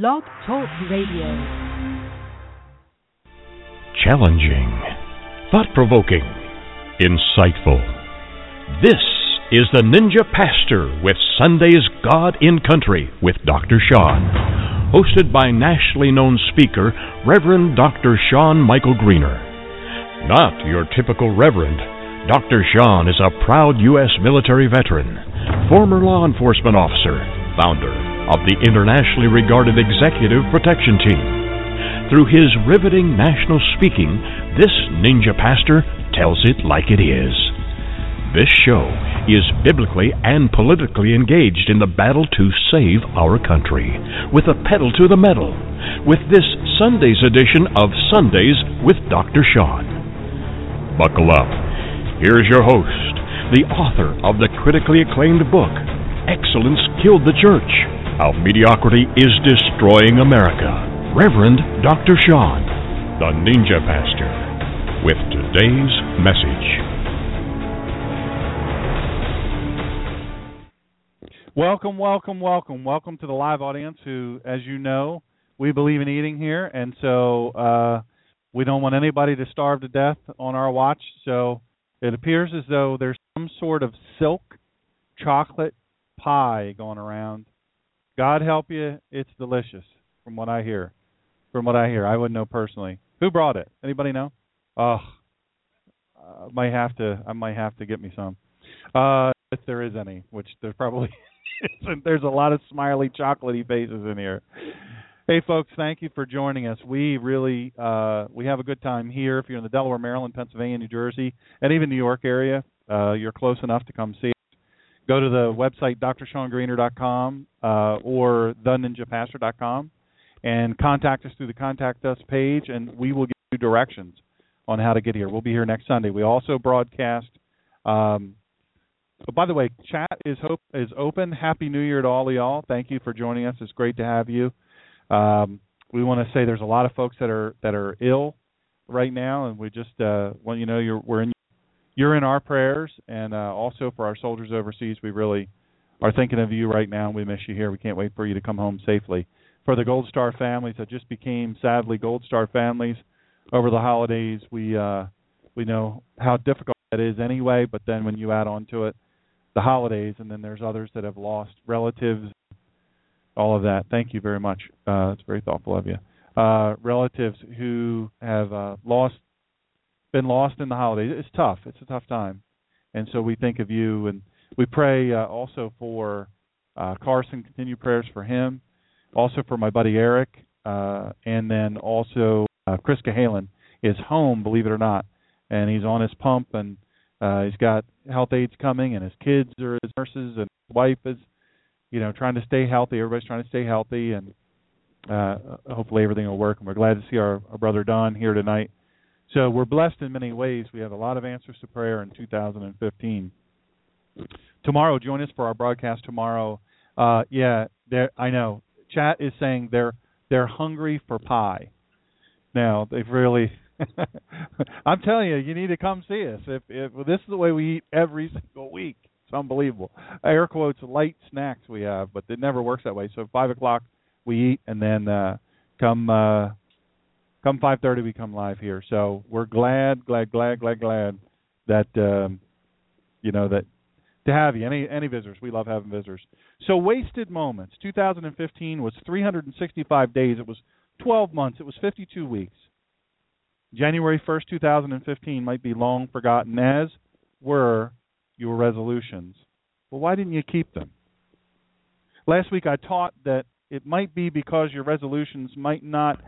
Blog Talk Radio. Challenging, thought provoking, insightful. This is the Ninja Pastor with Sunday's God in Country with Dr. Sean, hosted by nationally known speaker Reverend Dr. Sean Michael Greener. Not your typical Reverend. Dr. Sean is a proud U.S. military veteran, former law enforcement officer, founder of the internationally regarded Executive Protection Team through his riveting national speaking, this ninja pastor tells it like it is. This show is biblically and politically engaged in the battle to save our country, with a pedal to the metal, with this Sunday's edition of Sundays with Dr. Sean. Buckle up. Here's your host, the author of the critically acclaimed book, Excellence Killed the Church How Mediocrity is Destroying America. Reverend Dr. Sean, the Ninja Pastor, with today's message. Welcome, welcome, welcome, welcome to the live audience. Who, as you know, we believe in eating here, and so uh, we don't want anybody to starve to death on our watch. So it appears as though there's some sort of silk chocolate pie going around. God help you, it's delicious, from what I hear from what I hear. I wouldn't know personally. Who brought it? Anybody know? Oh, uh, might have to. I might have to get me some. Uh, if there is any, which there probably isn't. There's a lot of smiley, chocolatey faces in here. Hey, folks, thank you for joining us. We really uh, we have a good time here. If you're in the Delaware, Maryland, Pennsylvania, New Jersey, and even New York area, uh, you're close enough to come see. Go to the website drseangreener.com uh, or theninjapastor.com and contact us through the contact us page, and we will give you directions on how to get here. We'll be here next Sunday. We also broadcast. Um, but by the way, chat is hope is open. Happy New Year to all of y'all. Thank you for joining us. It's great to have you. Um, we want to say there's a lot of folks that are that are ill right now, and we just uh, want you know you're we're in you're in our prayers, and uh, also for our soldiers overseas, we really are thinking of you right now. We miss you here. We can't wait for you to come home safely for the Gold Star families that just became sadly Gold Star families over the holidays. We uh, we know how difficult that is anyway, but then when you add on to it the holidays, and then there's others that have lost relatives, all of that. Thank you very much. Uh, it's very thoughtful of you. Uh, relatives who have uh, lost, been lost in the holidays. It's tough. It's a tough time, and so we think of you, and we pray uh, also for uh, Carson. Continue prayers for him also for my buddy Eric, uh, and then also uh, Chris Cahalan is home, believe it or not, and he's on his pump, and uh, he's got health aides coming, and his kids are his nurses, and his wife is, you know, trying to stay healthy. Everybody's trying to stay healthy, and uh, hopefully everything will work. And we're glad to see our, our brother Don here tonight. So we're blessed in many ways. We have a lot of answers to prayer in 2015. Tomorrow, join us for our broadcast tomorrow. Uh, yeah, there. I know chat is saying they're they're hungry for pie. Now they've really. I'm telling you, you need to come see us. If, if this is the way we eat every single week, it's unbelievable. Air quotes light snacks we have, but it never works that way. So five o'clock we eat, and then uh, come uh, come five thirty we come live here. So we're glad, glad, glad, glad, glad that um, you know that to have you. Any any visitors, we love having visitors. So wasted moments. 2015 was 365 days. It was 12 months. It was 52 weeks. January 1st, 2015 might be long forgotten, as were your resolutions. Well, why didn't you keep them? Last week I taught that it might be because your resolutions might not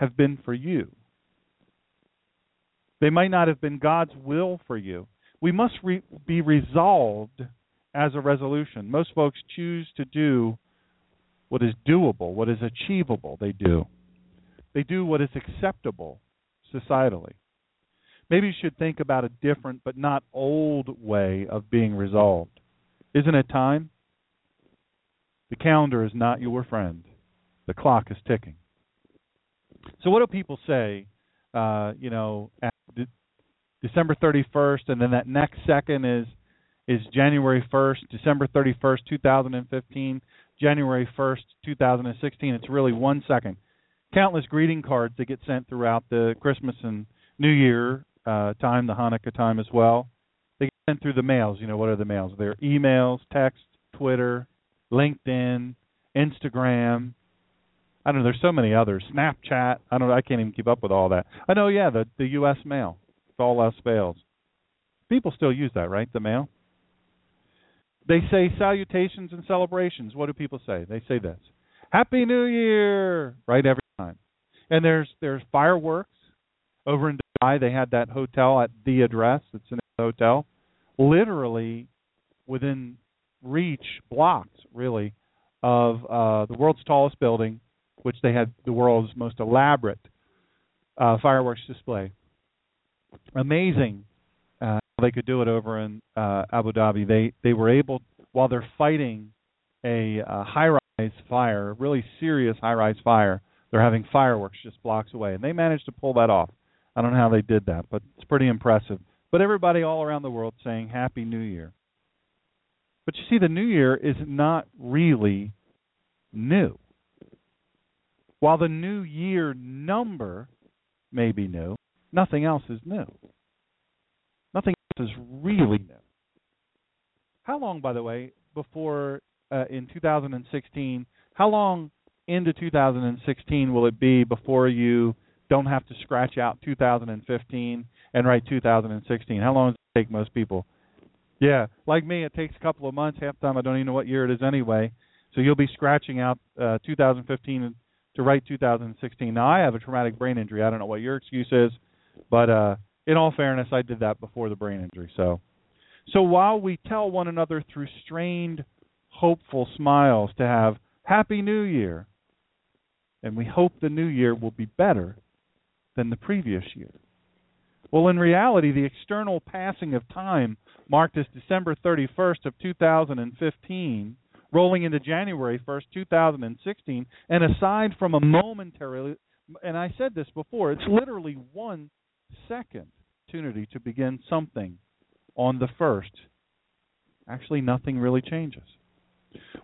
have been for you. They might not have been God's will for you we must re- be resolved as a resolution. Most folks choose to do what is doable, what is achievable, they do. They do what is acceptable societally. Maybe you should think about a different but not old way of being resolved. Isn't it time? The calendar is not your friend. The clock is ticking. So, what do people say? Uh, you know, at December 31st, and then that next second is is January 1st, December 31st, 2015, January 1st, 2016. It's really one second. Countless greeting cards that get sent throughout the Christmas and New Year uh, time, the Hanukkah time as well. They get sent through the mails. You know, what are the mails? They're emails, text, Twitter, LinkedIn, Instagram. I don't know. There's so many others. Snapchat. I don't. I can't even keep up with all that. I know. Yeah, the the U.S. mail. If all else fails, people still use that, right? The mail. They say salutations and celebrations. What do people say? They say this: Happy New Year, right every time. And there's there's fireworks over in Dubai. They had that hotel at the address. It's an hotel, literally within reach, blocks really, of uh, the world's tallest building, which they had the world's most elaborate uh, fireworks display. Amazing uh, they could do it over in uh, Abu Dhabi. They they were able while they're fighting a uh, high-rise fire, really serious high-rise fire. They're having fireworks just blocks away, and they managed to pull that off. I don't know how they did that, but it's pretty impressive. But everybody all around the world saying Happy New Year. But you see, the New Year is not really new. While the New Year number may be new, nothing else is new. Nothing else is really new. How long, by the way, before uh, in 2016? How long into 2016 will it be before you don't have to scratch out 2015 and write 2016? How long does it take most people? Yeah, like me, it takes a couple of months. Half the time, I don't even know what year it is anyway. So you'll be scratching out uh, 2015 to write 2016. Now, I have a traumatic brain injury. I don't know what your excuse is, but uh, in all fairness, I did that before the brain injury. So so while we tell one another through strained, hopeful smiles to have Happy New Year, and we hope the new year will be better than the previous year. Well, in reality, the external passing of time marked as December 31st of 2015, rolling into January 1st, 2016, and aside from a momentary, and I said this before, it's literally one second opportunity to begin something on the first, actually nothing really changes.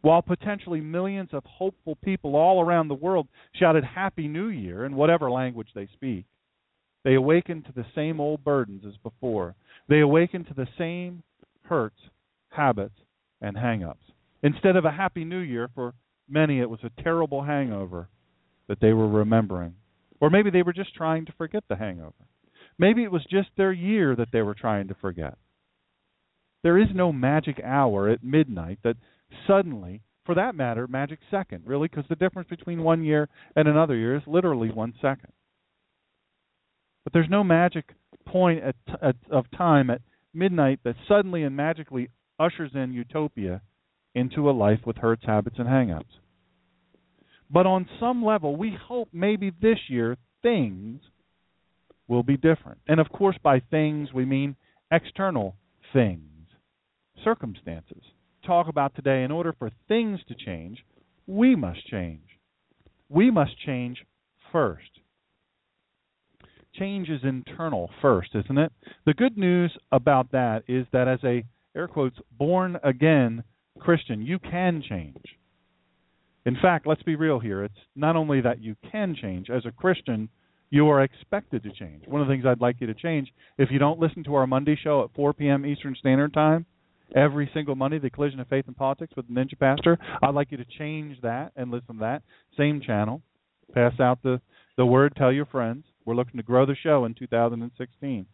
While potentially millions of hopeful people all around the world shouted Happy New Year in whatever language they speak, they awakened to the same old burdens as before. They awakened to the same hurts, habits, and hang ups. Instead of a Happy New Year, for many it was a terrible hangover that they were remembering. Or maybe they were just trying to forget the hangover. Maybe it was just their year that they were trying to forget. There is no magic hour at midnight that suddenly, for that matter, magic second, really, because the difference between one year and another year is literally one second. But there's no magic point at, at, of time at midnight that suddenly and magically ushers in utopia into a life with hurts, habits, and hangups. But on some level, we hope maybe this year things will be different. And of course, by things, we mean external things circumstances. Talk about today, in order for things to change, we must change. We must change first. Change is internal first, isn't it? The good news about that is that as a air quotes born again Christian, you can change. In fact, let's be real here. It's not only that you can change, as a Christian, you are expected to change. One of the things I'd like you to change, if you don't listen to our Monday show at 4 p.m. Eastern Standard Time, every single Monday, the collision of faith and politics with the Ninja Pastor. I'd like you to change that and listen to that same channel. Pass out the the word. Tell your friends. We're looking to grow the show in 2016.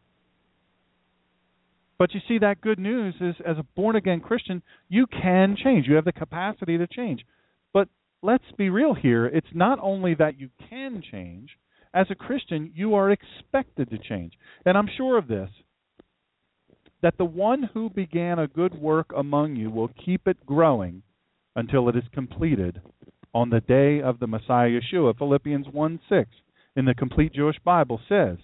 But you see, that good news is, as a born again Christian, you can change. You have the capacity to change. But let's be real here. It's not only that you can change. As a Christian, you are expected to change. And I'm sure of this that the one who began a good work among you will keep it growing until it is completed on the day of the Messiah Yeshua. Philippians 1 6 in the complete Jewish Bible says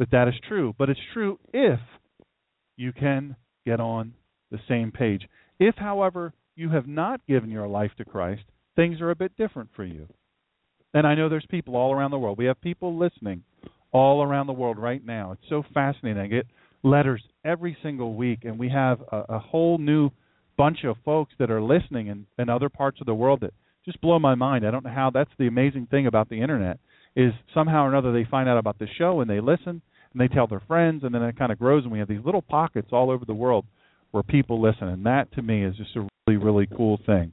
that that is true. But it's true if you can get on the same page. If, however, you have not given your life to Christ, things are a bit different for you. And I know there's people all around the world. We have people listening all around the world right now. It's so fascinating. I get letters every single week, and we have a, a whole new bunch of folks that are listening in, in other parts of the world that just blow my mind. I don't know how. That's the amazing thing about the internet is somehow or another they find out about the show and they listen and they tell their friends, and then it kind of grows, and we have these little pockets all over the world where people listen, and that to me is just a really really cool thing.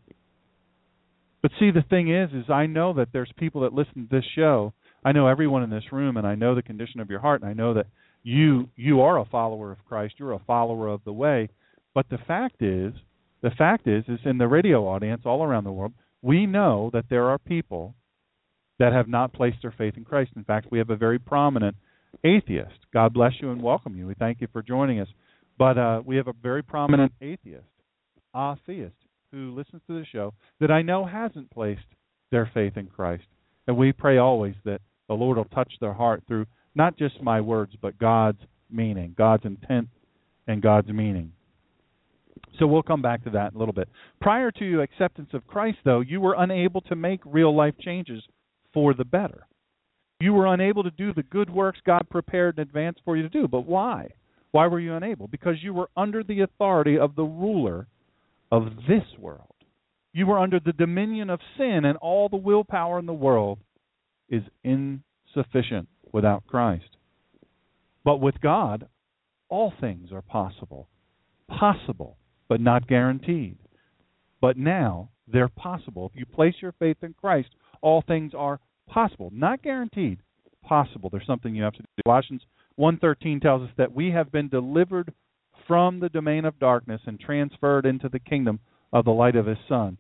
But see, the thing is, is I know that there's people that listen to this show. I know everyone in this room, and I know the condition of your heart, and I know that you you are a follower of Christ. You're a follower of the way. But the fact is, the fact is, is in the radio audience all around the world, we know that there are people that have not placed their faith in Christ. In fact, we have a very prominent atheist. God bless you and welcome you. We thank you for joining us. But uh, we have a very prominent atheist, atheist, who listens to the show that I know hasn't placed their faith in Christ. And we pray always that the Lord will touch their heart through not just my words, but God's meaning, God's intent, and God's meaning. So we'll come back to that in a little bit. Prior to your acceptance of Christ, though, you were unable to make real life changes for the better. You were unable to do the good works God prepared in advance for you to do. But why? Why were you unable? Because you were under the authority of the ruler of this world. You were under the dominion of sin, and all the willpower in the world is insufficient without Christ. But with God, all things are possible. Possible, but not guaranteed. But now they're possible. If you place your faith in Christ, all things are possible. Not guaranteed, possible. There's something you have to do. Colossians 1:13 tells us that we have been delivered from the domain of darkness and transferred into the kingdom of the light of his son.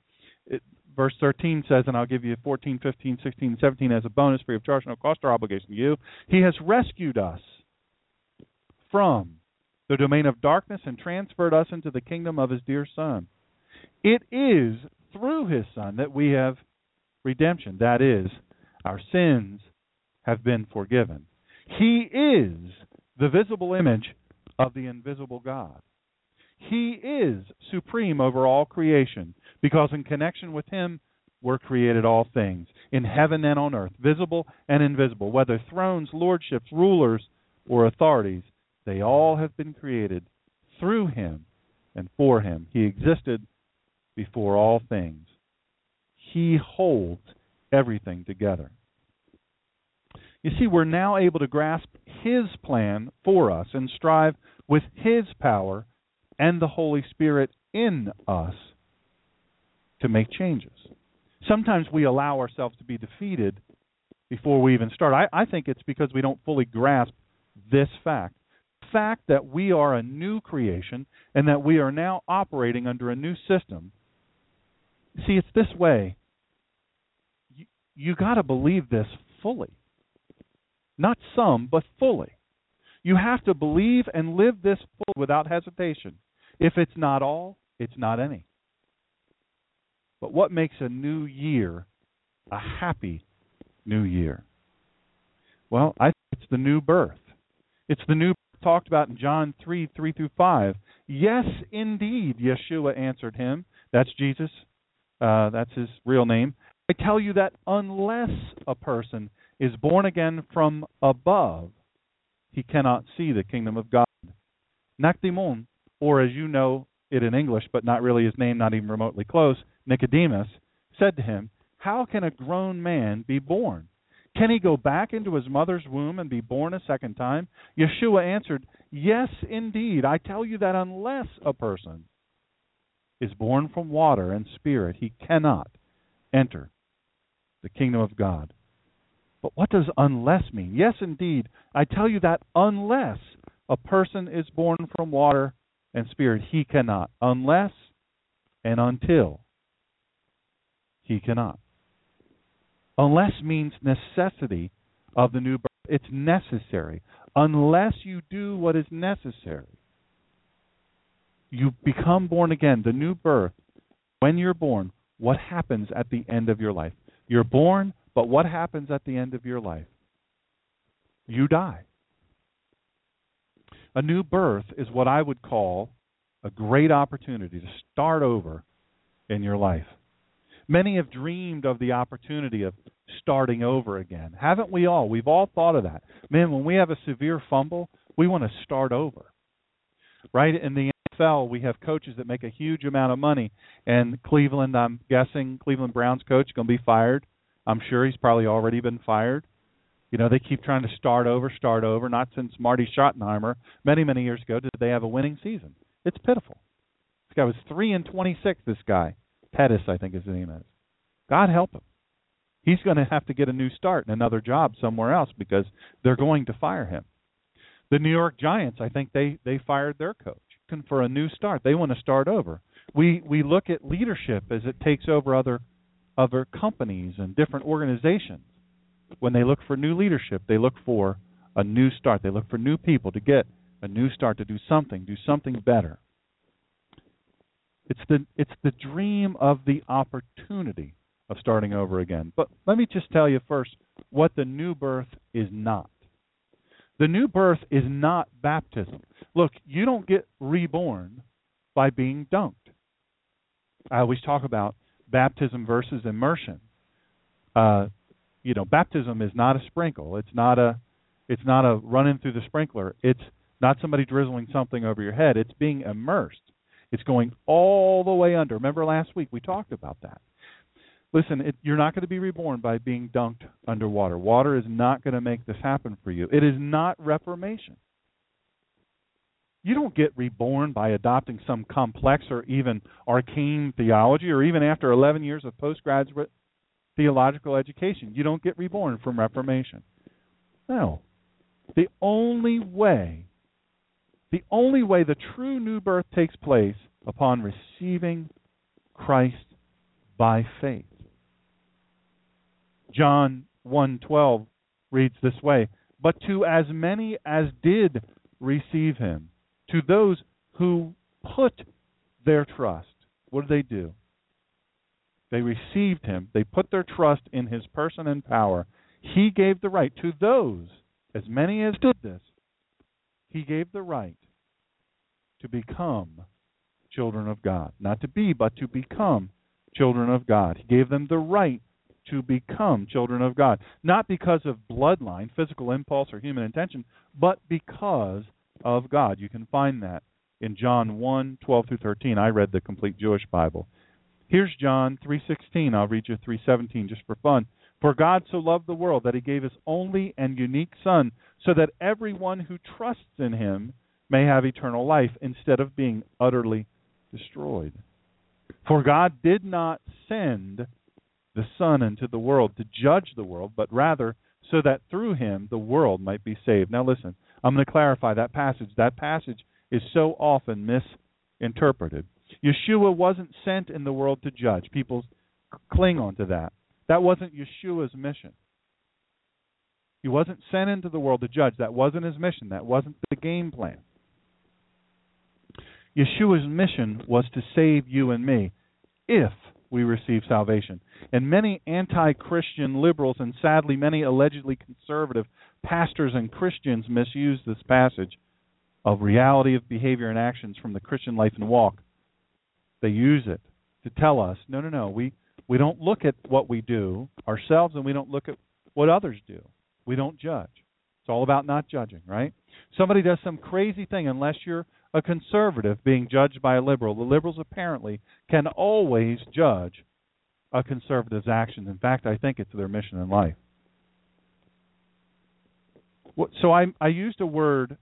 It, verse 13 says, and I'll give you 14, 15, 16, 17 as a bonus free of charge, no cost or obligation to you. He has rescued us from the domain of darkness and transferred us into the kingdom of his dear son. It is through his son that we have redemption. That is, our sins have been forgiven. He is the visible image of the invisible God. He is supreme over all creation because in connection with him were created all things, in heaven and on earth, visible and invisible, whether thrones, lordships, rulers, or authorities, they all have been created through him and for him. He existed before all things. He holds everything together. You see, we're now able to grasp His plan for us and strive with His power and the Holy Spirit in us to make changes. Sometimes we allow ourselves to be defeated before we even start. I, I think it's because we don't fully grasp this fact. Fact that we are a new creation and that we are now operating under a new system. See, it's this way. You, got to believe this fully. Not some, but fully. You have to believe and live this fully without hesitation. If it's not all, it's not any. But what makes a new year a happy new year? Well, I think it's the new birth. It's the new birth talked about in John 3 3 through 5. Yes, indeed, Yeshua answered him. That's Jesus. Uh, that's his real name. I tell you that unless a person is born again from above, he cannot see the kingdom of God. Nakdimon, or as you know it in English, but not really his name, not even remotely close, Nicodemus, said to him, How can a grown man be born? Can he go back into his mother's womb and be born a second time? Yeshua answered, Yes, indeed. I tell you that unless a person is born from water and spirit, he cannot enter the kingdom of God. But what does unless mean? Yes, indeed. I tell you that unless a person is born from water and spirit, he cannot. Unless and until he cannot. Unless means necessity of the new birth. It's necessary. Unless you do what is necessary, you become born again. The new birth, when you're born, what happens at the end of your life. You're born, but what happens at the end of your life? You die. A new birth is what I would call a great opportunity to start over in your life. Many have dreamed of the opportunity of starting over again. Haven't we all? We've all thought of that. Man, when we have a severe fumble, we want to start over. Right? In the NFL, we have coaches that make a huge amount of money, and Cleveland, I'm guessing, Cleveland Browns coach going to be fired. I'm sure he's probably already been fired. You know, they keep trying to start over, start over. Not since Marty Schottenheimer many, many years ago did they have a winning season. It's pitiful. This guy was three and twenty-six. This guy, Pettine, I think his name is. God help him. He's going to have to get a new start and another job somewhere else because they're going to fire him. The New York Giants, I think they they fired their coach for a new start. They want to start over. We we look at leadership as it takes over other other companies and different organizations. When they look for new leadership, they look for a new start. They look for new people to get a new start to do something, do something better. It's the it's the dream of the opportunity of starting over again. But let me just tell you first what the new birth is not. The new birth is not baptism. Look, you don't get reborn by being dunked. I always talk about baptism versus immersion. Uh, you know, baptism is not a sprinkle. It's not a it's not a running through the sprinkler. It's not somebody drizzling something over your head. It's being immersed. It's going all the way under. Remember last week we talked about that. Listen, it, you're not going to be reborn by being dunked underwater. Water is not going to make this happen for you. It is not reformation. You don't get reborn by adopting some complex or even arcane theology, or even after 11 years of postgraduate theological education. You don't get reborn from reformation. No. The only way, the only way the true new birth takes place upon receiving Christ by faith. John 1:12 reads this way, "But to as many as did receive him, to those who put their trust, what did they do? They received him. They put their trust in his person and power. He gave the right to those, as many as did this, he gave the right to become children of God. Not to be, but to become children of God. He gave them the right to become children of God. Not because of bloodline, physical impulse, or human intention, but because of God. You can find that in John 1 12 through 13. I read the complete Jewish Bible. Here's John 3:16. I'll read you 3:17 just for fun. For God so loved the world that he gave his only and unique son so that everyone who trusts in him may have eternal life instead of being utterly destroyed. For God did not send the son into the world to judge the world, but rather so that through him the world might be saved. Now listen, I'm going to clarify that passage. That passage is so often misinterpreted. Yeshua wasn't sent in the world to judge. People cling on to that. That wasn't Yeshua's mission. He wasn't sent into the world to judge. That wasn't his mission. That wasn't the game plan. Yeshua's mission was to save you and me if we receive salvation. And many anti Christian liberals and sadly many allegedly conservative pastors and Christians misuse this passage of reality of behavior and actions from the Christian life and walk they use it to tell us, no, no, no, we we don't look at what we do ourselves, and we don't look at what others do. We don't judge. It's all about not judging, right? Somebody does some crazy thing, unless you're a conservative being judged by a liberal. The liberals apparently can always judge a conservative's actions. In fact, I think it's their mission in life. So I, I used a word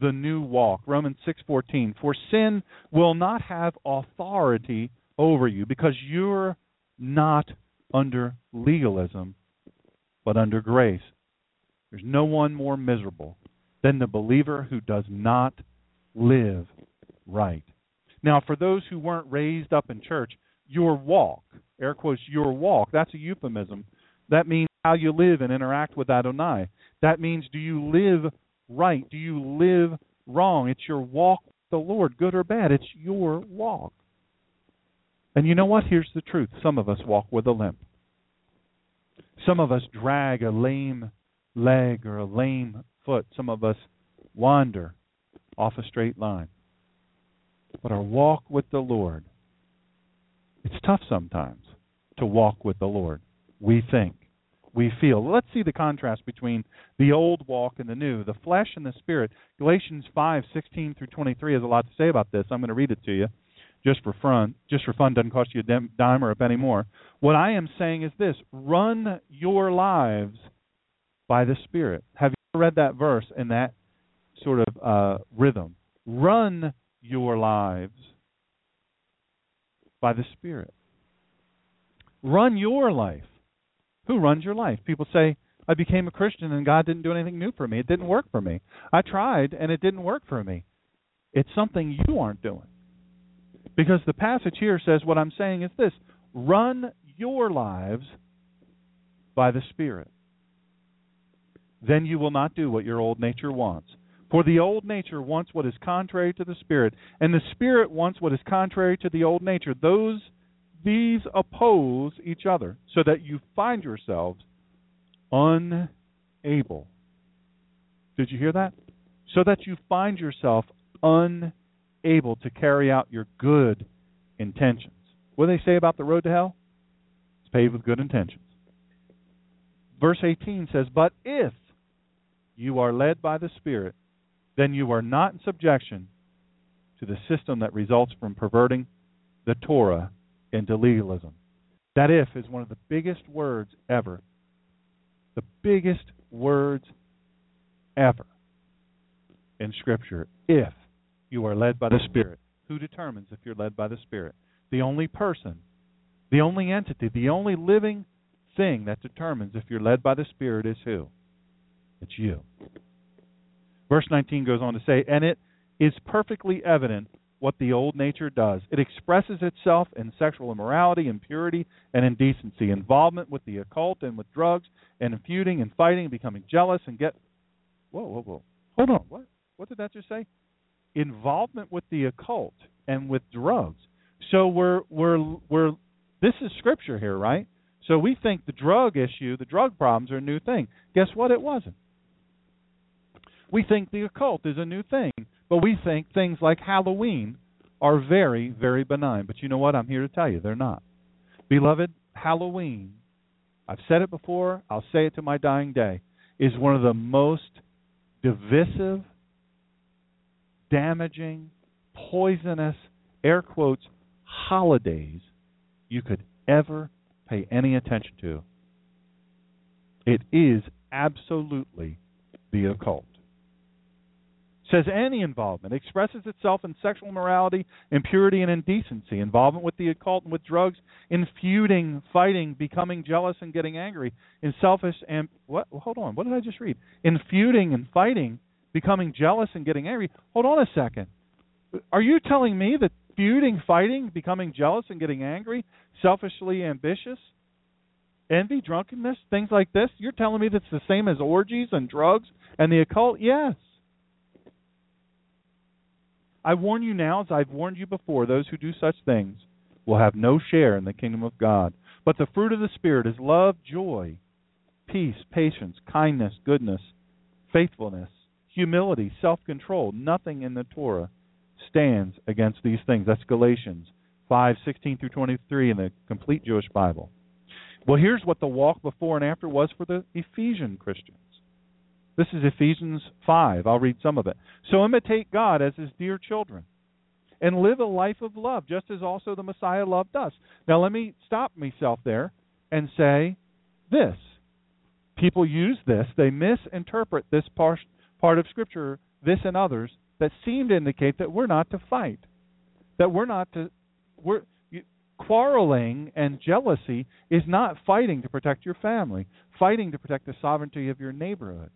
the new walk. Romans 6:14. For sin will not have authority over you because you're not under legalism but under grace. There's no one more miserable than the believer who does not live right. Now, for those who weren't raised up in church, your walk, air quotes, your walk, that's a euphemism. That means how you live and interact with Adonai. That means do you live right? Do you live wrong? It's your walk with the Lord, good or bad. It's your walk. And you know what? Here's the truth. Some of us walk with a limp. Some of us drag a lame leg or a lame foot. Some of us wander off a straight line. But our walk with the Lord, it's tough sometimes to walk with the Lord. We think, we feel. Let's see the contrast between the old walk and the new, the flesh and the spirit. Galatians 5:16 through 23 has a lot to say about this. I'm going to read it to you just for fun. Just for fun doesn't cost you a dime or a penny more. What I am saying is this: run your lives by the Spirit. Have you ever read that verse in that sort of uh, rhythm? Run your lives by the Spirit. Run your life. Who runs your life? People say, I became a Christian and God didn't do anything new for me. It didn't work for me. I tried and it didn't work for me. It's something you aren't doing. Because the passage here says what I'm saying is this run your lives by the Spirit. Then you will not do what your old nature wants. For the old nature wants what is contrary to the Spirit, and the Spirit wants what is contrary to the old nature. Those these oppose each other, so that you find yourselves unable. Did you hear that? So that you find yourself unable to carry out your good intentions. What do they say about the road to hell? It's paved with good intentions. Verse 18 says, But if you are led by the Spirit, then you are not in subjection to the system that results from perverting the Torah into legalism. That if is one of the biggest words ever. The biggest words ever in Scripture. If you are led by the Spirit. Who determines if you're led by the Spirit? The only person, the only entity, the only living thing that determines if you're led by the Spirit is who? It's you. Verse 19 goes on to say, And it is perfectly evident what the old nature does. It expresses itself in sexual immorality, impurity, and indecency, involvement with the occult and with drugs, and feuding and fighting, becoming jealous and get. Whoa, whoa, whoa. Hold on. What? What did that just say? Involvement with the occult and with drugs. So we're we're we're. This is scripture here, right? So we think the drug issue, the drug problems, are a new thing. Guess what? It wasn't. We think the occult is a new thing, but we think things like Halloween are very, very benign. But you know what? I'm here to tell you they're not. Beloved, Halloween, I've said it before, I'll say it to my dying day, is one of the most divisive, damaging, poisonous, air quotes, holidays you could ever pay any attention to. It is absolutely the occult says any involvement expresses itself in sexual morality, impurity, and indecency, involvement with the occult and with drugs, in feuding, fighting, becoming jealous, and getting angry, in selfish and what? Hold on, what did I just read? In feuding and fighting, becoming jealous and getting angry. Hold on a second. Are you telling me that feuding, fighting, becoming jealous, and getting angry, selfishly ambitious, envy, drunkenness, things like this? You're telling me that's the same as orgies and drugs and the occult? Yes. I warn you now, as I've warned you before, those who do such things will have no share in the kingdom of God. But the fruit of the Spirit is love, joy, peace, patience, kindness, goodness, faithfulness, humility, self control. Nothing in the Torah stands against these things. That's Galatians 5 16 through 23 in the complete Jewish Bible. Well, here's what the walk before and after was for the Ephesian Christians. This is Ephesians 5. I'll read some of it. So imitate God as his dear children and live a life of love, just as also the Messiah loved us. Now, let me stop myself there and say this. People use this, they misinterpret this part, part of Scripture, this and others, that seem to indicate that we're not to fight, that we're not to. We're, quarreling and jealousy is not fighting to protect your family, fighting to protect the sovereignty of your neighborhood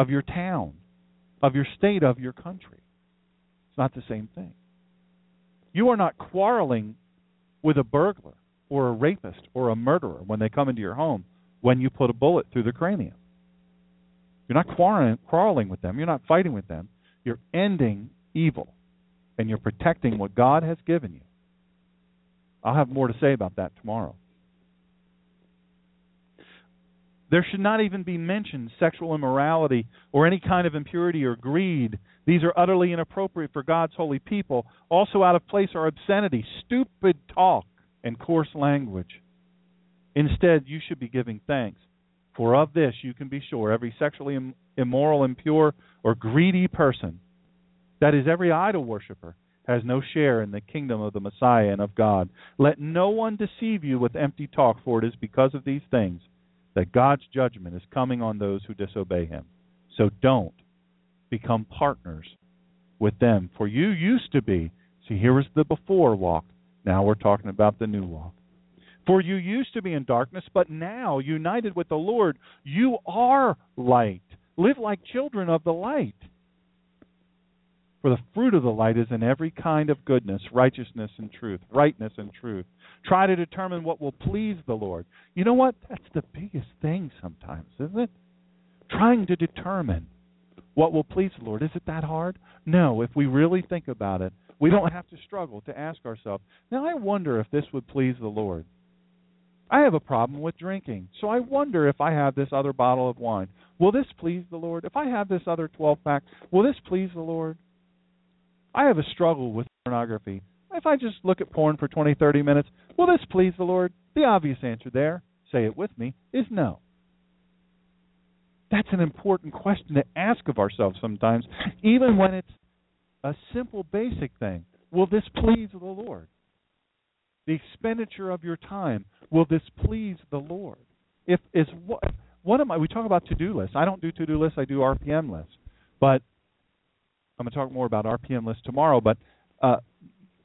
of your town, of your state, of your country. It's not the same thing. You are not quarreling with a burglar or a rapist or a murderer when they come into your home when you put a bullet through the cranium. You're not quarreling, quarreling with them. You're not fighting with them. You're ending evil and you're protecting what God has given you. I'll have more to say about that tomorrow. There should not even be mentioned sexual immorality or any kind of impurity or greed. These are utterly inappropriate for God's holy people. Also, out of place are obscenity, stupid talk, and coarse language. Instead, you should be giving thanks. For of this you can be sure every sexually immoral, impure, or greedy person, that is, every idol worshiper, has no share in the kingdom of the Messiah and of God. Let no one deceive you with empty talk, for it is because of these things that God's judgment is coming on those who disobey him. So don't become partners with them. For you used to be. See, here was the before walk. Now we're talking about the new walk. For you used to be in darkness, but now, united with the Lord, you are light. Live like children of the light. For the fruit of the light is in every kind of goodness, righteousness, and truth, rightness and truth. Try to determine what will please the Lord. You know what? That's the biggest thing sometimes, isn't it? Trying to determine what will please the Lord. Is it that hard? No, if we really think about it, we don't have to struggle to ask ourselves, now I wonder if this would please the Lord. I have a problem with drinking, so I wonder if I have this other bottle of wine. Will this please the Lord? If I have this other 12 pack, will this please the Lord? I have a struggle with pornography. If I just look at porn for 20, 30 minutes, will this please the Lord? The obvious answer there, say it with me, is no. That's an important question to ask of ourselves sometimes, even when it's a simple, basic thing. Will this please the Lord? The expenditure of your time, will this please the Lord? If is what one of my we talk about to-do lists. I don't do to-do lists, I do RPM lists. But I'm going to talk more about RPM lists tomorrow, but uh,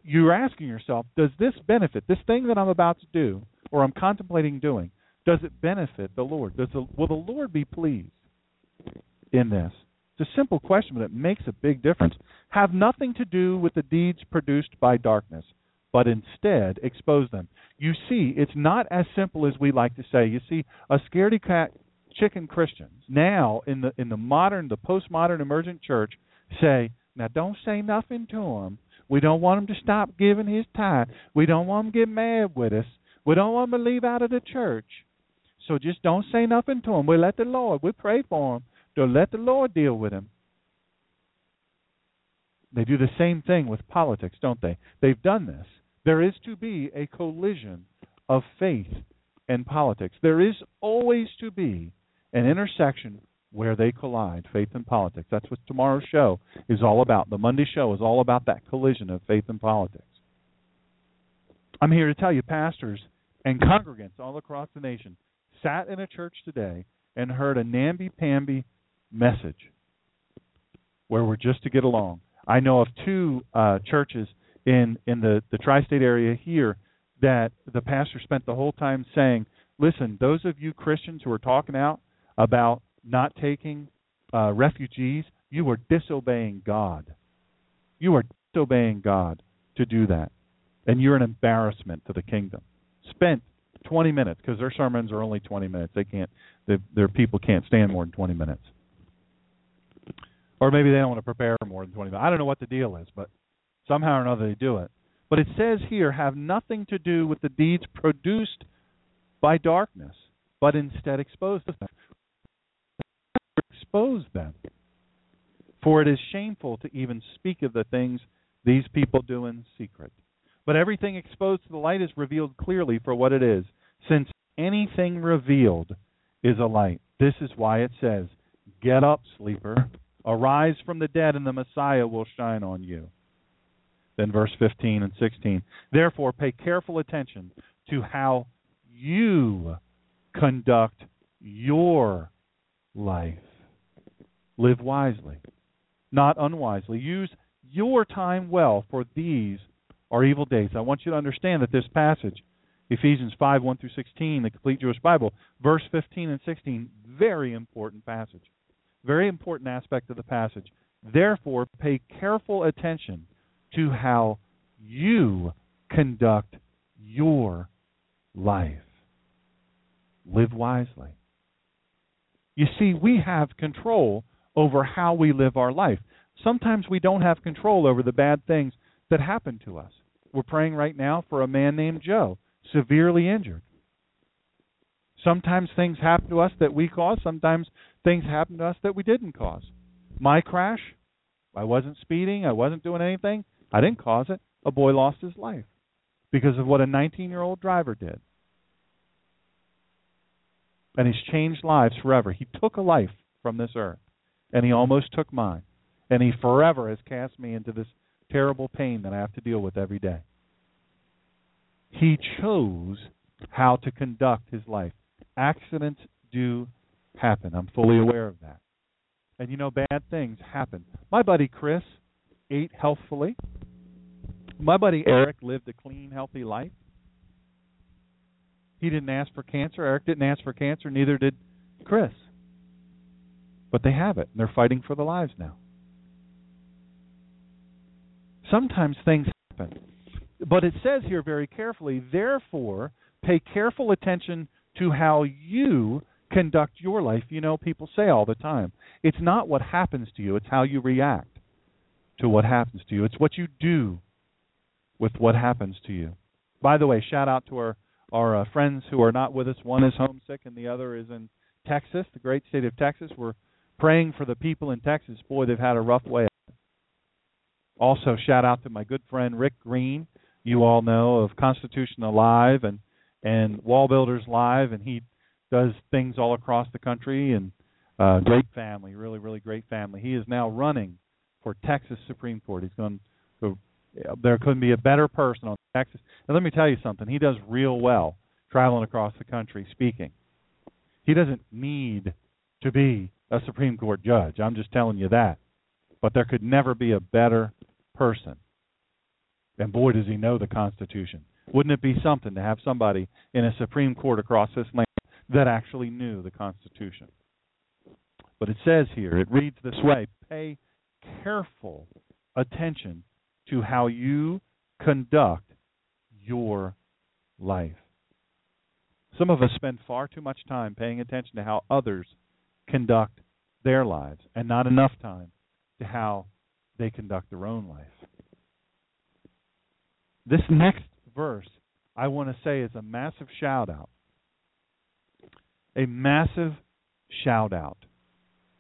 you're asking yourself, does this benefit this thing that I'm about to do or I'm contemplating doing? Does it benefit the Lord? Does the, will the Lord be pleased in this? It's a simple question, but it makes a big difference. Have nothing to do with the deeds produced by darkness, but instead expose them. You see, it's not as simple as we like to say. You see, a scaredy cat chicken Christians now in the in the modern, the postmodern emergent church say, now don't say nothing to him. we don't want him to stop giving his tithe. We don't want him to get mad with us. We don't want him to leave out of the church. So just don't say nothing to him. We let the Lord. We pray for him. To let the Lord deal with him. They do the same thing with politics, don't they? They've done this. There is to be a collision of faith and politics. There is always to be an intersection where they collide, faith and politics. That's what tomorrow's show is all about. The Monday show is all about that collision of faith and politics. I'm here to tell you, pastors and congregants all across the nation sat in a church today and heard a namby-pamby message where we're just to get along. I know of two uh, churches in in the the tri-state area here that the pastor spent the whole time saying, "Listen, those of you Christians who are talking out about not taking uh, refugees, you are disobeying God. You are disobeying God to do that. And you're an embarrassment to the kingdom. Spent 20 minutes because their sermons are only 20 minutes. They can't they, their people can't stand more than 20 minutes. Or maybe they don't want to prepare more than 20 minutes. I don't know what the deal is, but somehow or another they do it. But it says here have nothing to do with the deeds produced by darkness, but instead expose them expose them. For it is shameful to even speak of the things these people do in secret. But everything exposed to the light is revealed clearly for what it is, since anything revealed is a light. This is why it says, Get up, sleeper, arise from the dead, and the Messiah will shine on you. Then verse 15 and 16. Therefore, pay careful attention to how you conduct your life Live wisely, not unwisely. Use your time well, for these are evil days. I want you to understand that this passage, Ephesians 5 1 through 16, the complete Jewish Bible, verse 15 and 16, very important passage. Very important aspect of the passage. Therefore, pay careful attention to how you conduct your life. Live wisely. You see, we have control over how we live our life. Sometimes we don't have control over the bad things that happen to us. We're praying right now for a man named Joe, severely injured. Sometimes things happen to us that we caused, sometimes things happen to us that we didn't cause. My crash, I wasn't speeding, I wasn't doing anything, I didn't cause it. A boy lost his life because of what a 19 year old driver did. And he's changed lives forever. He took a life from this earth, and he almost took mine. And he forever has cast me into this terrible pain that I have to deal with every day. He chose how to conduct his life. Accidents do happen. I'm fully aware of that. And you know, bad things happen. My buddy Chris ate healthfully. My buddy Eric lived a clean, healthy life. He didn't ask for cancer. Eric didn't ask for cancer. Neither did Chris. But they have it, and they're fighting for their lives now. Sometimes things happen. But it says here very carefully, therefore, pay careful attention to how you conduct your life. You know, people say all the time, it's not what happens to you, it's how you react to what happens to you. It's what you do with what happens to you. By the way, shout out to our our uh, friends who are not with us. One is homesick and the other is in Texas, the great state of Texas. We're praying for the people in Texas. Boy, they've had a rough way. Also, shout out to my good friend Rick Green. You all know of Constitution Alive and and WallBuilders Live, and he does things all across the country. And uh, great family, really, really great family. He is now running for Texas Supreme Court. He's going to. There couldn't be a better person on Texas. And let me tell you something. He does real well traveling across the country speaking. He doesn't need to be a Supreme Court judge. I'm just telling you that. But there could never be a better person. And boy, does he know the Constitution. Wouldn't it be something to have somebody in a Supreme Court across this land that actually knew the Constitution? But it says here, it reads this way pay careful attention to how you conduct your life. Some of us spend far too much time paying attention to how others conduct their lives and not enough time to how they conduct their own life. This next verse, I want to say, is a massive shout out. A massive shout out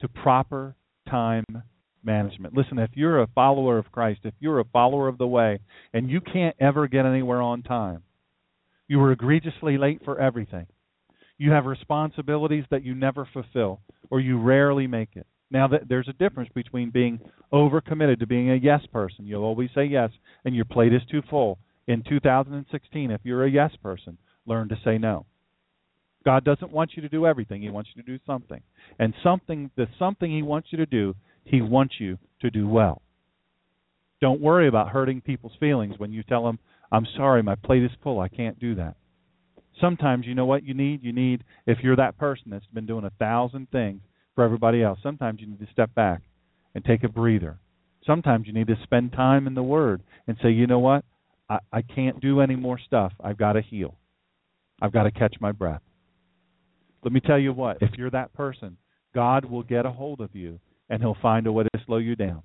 to proper time management. Listen, if you're a follower of Christ, if you're a follower of the way, and you can't ever get anywhere on time, you are egregiously late for everything. You have responsibilities that you never fulfill, or you rarely make it. Now, there's a difference between being overcommitted to being a yes person. You'll always say yes, and your plate is too full. In 2016, if you're a yes person, learn to say no. God doesn't want you to do everything. He wants you to do something. And something the something he wants you to do, he wants you to do well. Don't worry about hurting people's feelings when you tell them, "I'm sorry, my plate is full. I can't do that." Sometimes you know what you need? You need if you're that person that's been doing a thousand things for everybody else. Sometimes you need to step back and take a breather. Sometimes you need to spend time in the Word and say, you know what? I, I can't do any more stuff. I've got to heal. I've got to catch my breath. Let me tell you what, if you're that person, God will get a hold of you and he'll find a way to slow you down.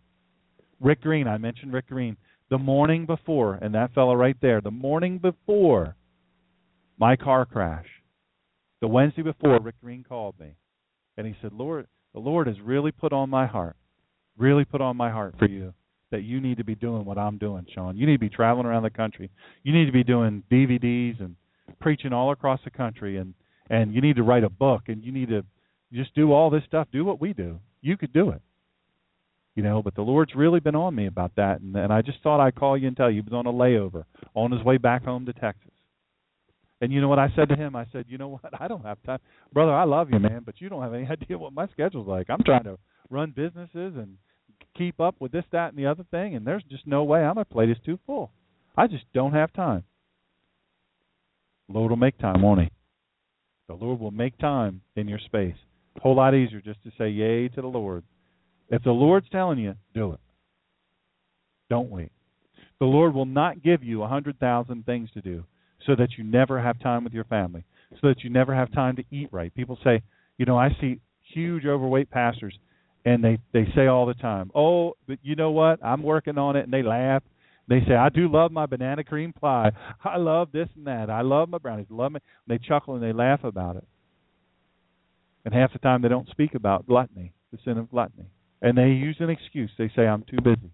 Rick Green, I mentioned Rick Green. The morning before, and that fellow right there, the morning before my car crash, the Wednesday before, Rick Green called me and he said, Lord, the Lord has really put on my heart, really put on my heart for you that you need to be doing what I'm doing, Sean. You need to be traveling around the country. You need to be doing DVDs and preaching all across the country and and you need to write a book and you need to just do all this stuff. Do what we do. You could do it. You know, but the Lord's really been on me about that and, and I just thought I'd call you and tell you he was on a layover on his way back home to Texas. And you know what I said to him? I said, "You know what? I don't have time, brother. I love you, man, but you don't have any idea what my schedule's like. I'm trying to run businesses and keep up with this, that, and the other thing, and there's just no way. My plate is too full. I just don't have time." Lord will make time, won't He? The Lord will make time in your space. A whole lot easier just to say yay to the Lord. If the Lord's telling you, do it. Don't wait. The Lord will not give you a hundred thousand things to do so that you never have time with your family, so that you never have time to eat right. People say, you know, I see huge overweight pastors and they they say all the time, "Oh, but you know what? I'm working on it." And they laugh. They say, I do love my banana cream pie. I love this and that. I love my brownies. Love me. And They chuckle and they laugh about it. And half the time they don't speak about gluttony, the sin of gluttony. And they use an excuse. They say, I'm too busy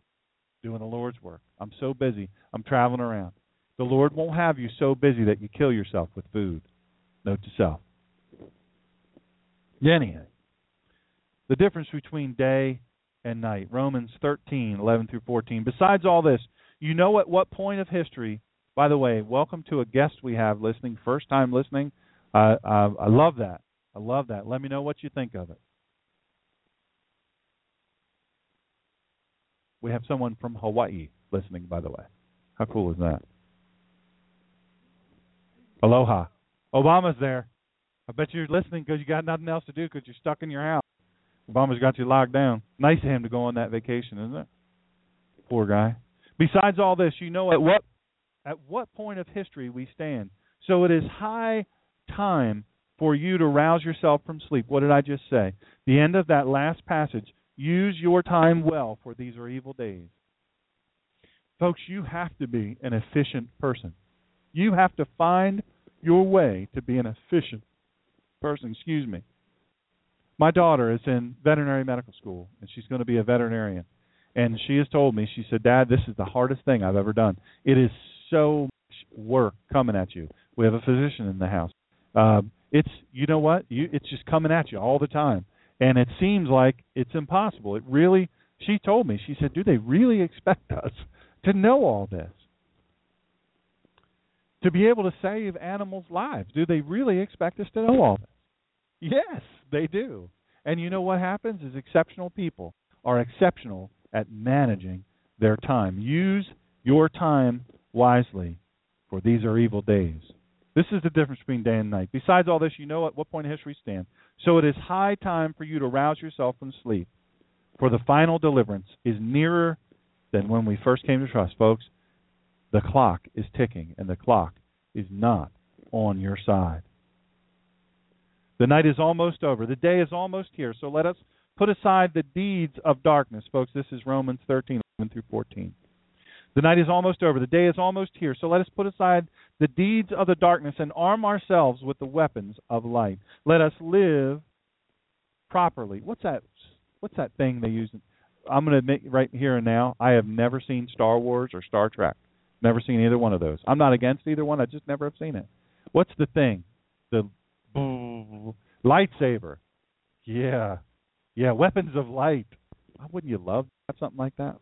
doing the Lord's work. I'm so busy. I'm traveling around. The Lord won't have you so busy that you kill yourself with food. Note to self. Anyhow, the difference between day and night. Romans 13, 11 through 14. Besides all this, you know at what point of history, by the way, welcome to a guest we have listening, first time listening. Uh, uh, I love that. I love that. Let me know what you think of it. We have someone from Hawaii listening, by the way. How cool is that? Aloha. Obama's there. I bet you're listening because you got nothing else to do because you're stuck in your house. Obama's got you locked down. Nice of him to go on that vacation, isn't it? Poor guy. Besides all this, you know at what at what point of history we stand. So it is high time for you to rouse yourself from sleep. What did I just say? The end of that last passage. Use your time well, for these are evil days. Folks, you have to be an efficient person. You have to find your way to be an efficient person. Excuse me. My daughter is in veterinary medical school, and she's going to be a veterinarian. And she has told me, she said, Dad, this is the hardest thing I've ever done. It is so much work coming at you. We have a physician in the house. Um, it's you know what? You it's just coming at you all the time. And it seems like it's impossible. It really she told me, she said, Do they really expect us to know all this? To be able to save animals' lives. Do they really expect us to know all this? Yes, they do. And you know what happens is exceptional people are exceptional at managing their time. Use your time wisely, for these are evil days. This is the difference between day and night. Besides all this, you know at what point in history we stand. So it is high time for you to rouse yourself from sleep, for the final deliverance is nearer than when we first came to trust. Folks, the clock is ticking, and the clock is not on your side. The night is almost over. The day is almost here. So let us put aside the deeds of darkness. Folks, this is Romans 13, 11 through 14. The night is almost over. The day is almost here. So let us put aside the deeds of the darkness and arm ourselves with the weapons of light. Let us live properly. What's that? What's that thing they use? I'm going to admit right here and now, I have never seen Star Wars or Star Trek. Never seen either one of those. I'm not against either one. I just never have seen it. What's the thing? The lightsaber. Yeah, yeah. Weapons of light. Wouldn't you love to have something like that?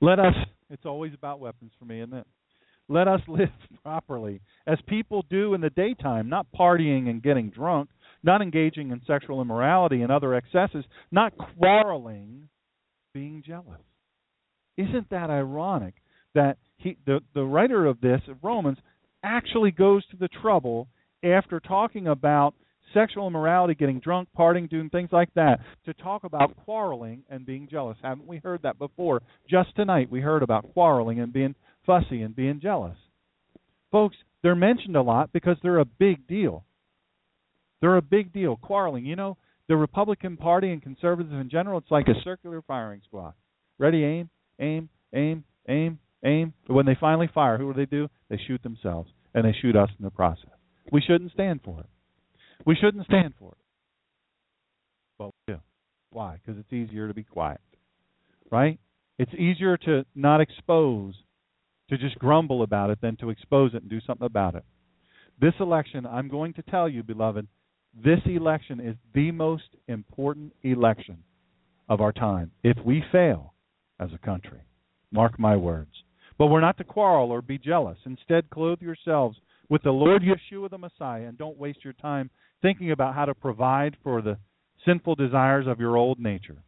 Let us. It's always about weapons for me, isn't it? Let us live properly, as people do in the daytime, not partying and getting drunk, not engaging in sexual immorality and other excesses, not quarreling, being jealous. Isn't that ironic that he, the the writer of this of Romans actually goes to the trouble after talking about sexual immorality, getting drunk, partying, doing things like that, to talk about quarreling and being jealous. Haven't we heard that before? Just tonight we heard about quarreling and being fussy and being jealous. Folks, they're mentioned a lot because they're a big deal. They're a big deal. Quarreling, you know, the Republican Party and conservatives in general, it's like a circular firing squad. Ready, aim, aim, aim, aim, aim. But when they finally fire, who do they do? They shoot themselves and they shoot us in the process. We shouldn't stand for it. We shouldn't stand for it. But we do. Why? Because it's easier to be quiet. Right? It's easier to not expose, to just grumble about it than to expose it and do something about it. This election, I'm going to tell you, beloved, this election is the most important election of our time. If we fail as a country, mark my words. But we're not to quarrel or be jealous. Instead, clothe yourselves with the Lord Yeshua the Messiah and don't waste your time thinking about how to provide for the sinful desires of your old nature.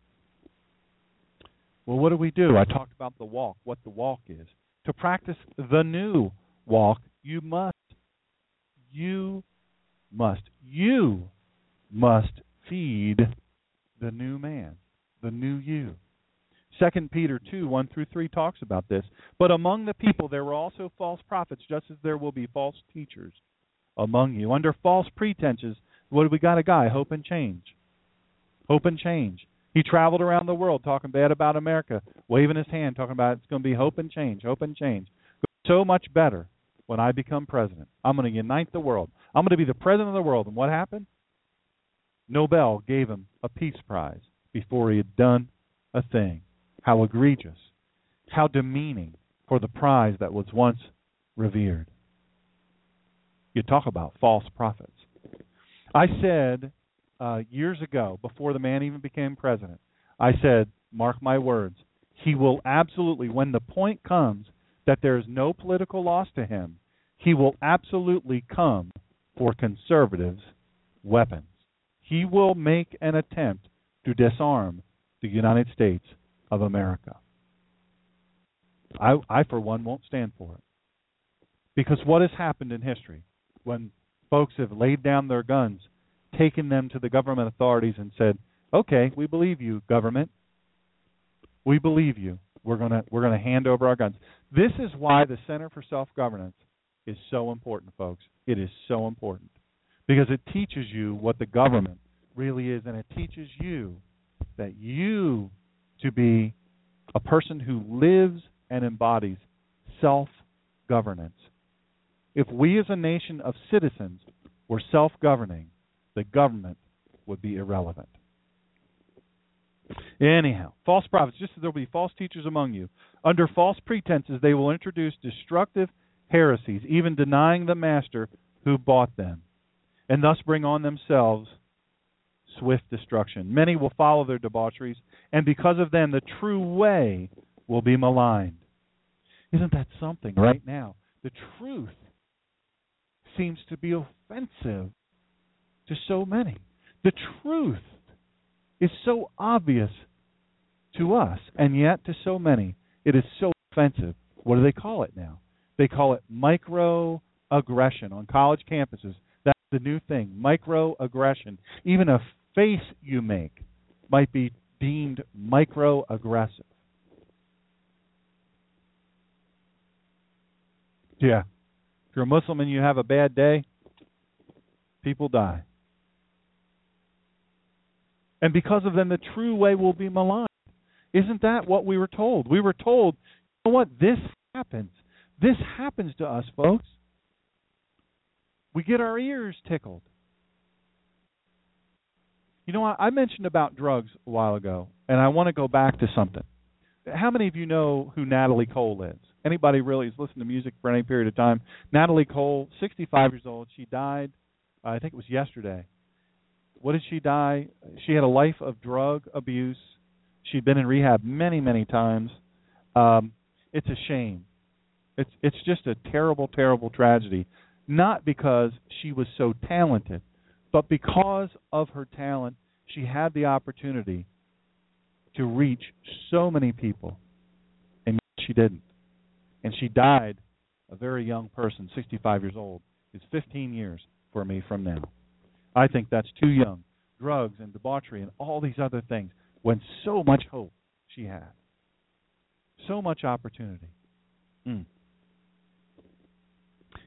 Well, what do we do? I talked about the walk, what the walk is. To practice the new walk, you must, you must, you must feed the new man, the new you. Second Peter two one through three talks about this. But among the people there were also false prophets, just as there will be false teachers among you. Under false pretenses, what we got a guy? Hope and change. Hope and change. He traveled around the world talking bad about America, waving his hand, talking about it's going to be hope and change, hope and change. So much better when I become president. I'm going to unite the world. I'm going to be the president of the world. And what happened? Nobel gave him a peace prize before he had done a thing. How egregious. How demeaning for the prize that was once revered. You talk about false prophets. I said uh, years ago, before the man even became president, I said, mark my words, he will absolutely, when the point comes that there is no political loss to him, he will absolutely come for conservatives' weapons. He will make an attempt to disarm the United States of America. I, I, for one, won't stand for it. Because what has happened in history when folks have laid down their guns, taken them to the government authorities, and said, "Okay, we believe you, government. We believe you. We're gonna we're gonna hand over our guns." This is why the Center for Self Governance is so important, folks. It is so important because it teaches you what the government really is, and it teaches you that you to be a person who lives and embodies self governance. If we as a nation of citizens were self governing, the government would be irrelevant. Anyhow, false prophets, just as there will be false teachers among you. Under false pretenses, they will introduce destructive heresies, even denying the master who bought them, and thus bring on themselves swift destruction. Many will follow their debaucheries, and because of them, the true way will be maligned. Isn't that something right now? The truth seems to be offensive to so many. The truth is so obvious to us, and yet to so many, it is so offensive. What do they call it now? They call it microaggression on college campuses. That's the new thing microaggression. Even a face you make might be deemed microaggressive. Yeah. If you're a Muslim and you have a bad day, people die. And because of them, the true way will be maligned. Isn't that what we were told? We were told, you know what? This happens. This happens to us, folks. We get our ears tickled. You know, I mentioned about drugs a while ago, and I want to go back to something. How many of you know who Natalie Cole is? Anybody really has listened to music for any period of time? Natalie Cole, 65 years old. She died, uh, I think it was yesterday. What did she die? She had a life of drug abuse. She'd been in rehab many, many times. Um, it's a shame. It's it's just a terrible, terrible tragedy. Not because she was so talented, but because of her talent, she had the opportunity to reach so many people, and she didn't. And she died a very young person, 65 years old. It's 15 years for me from now. I think that's too young. Drugs and debauchery and all these other things when so much hope she had. So much opportunity. Mm.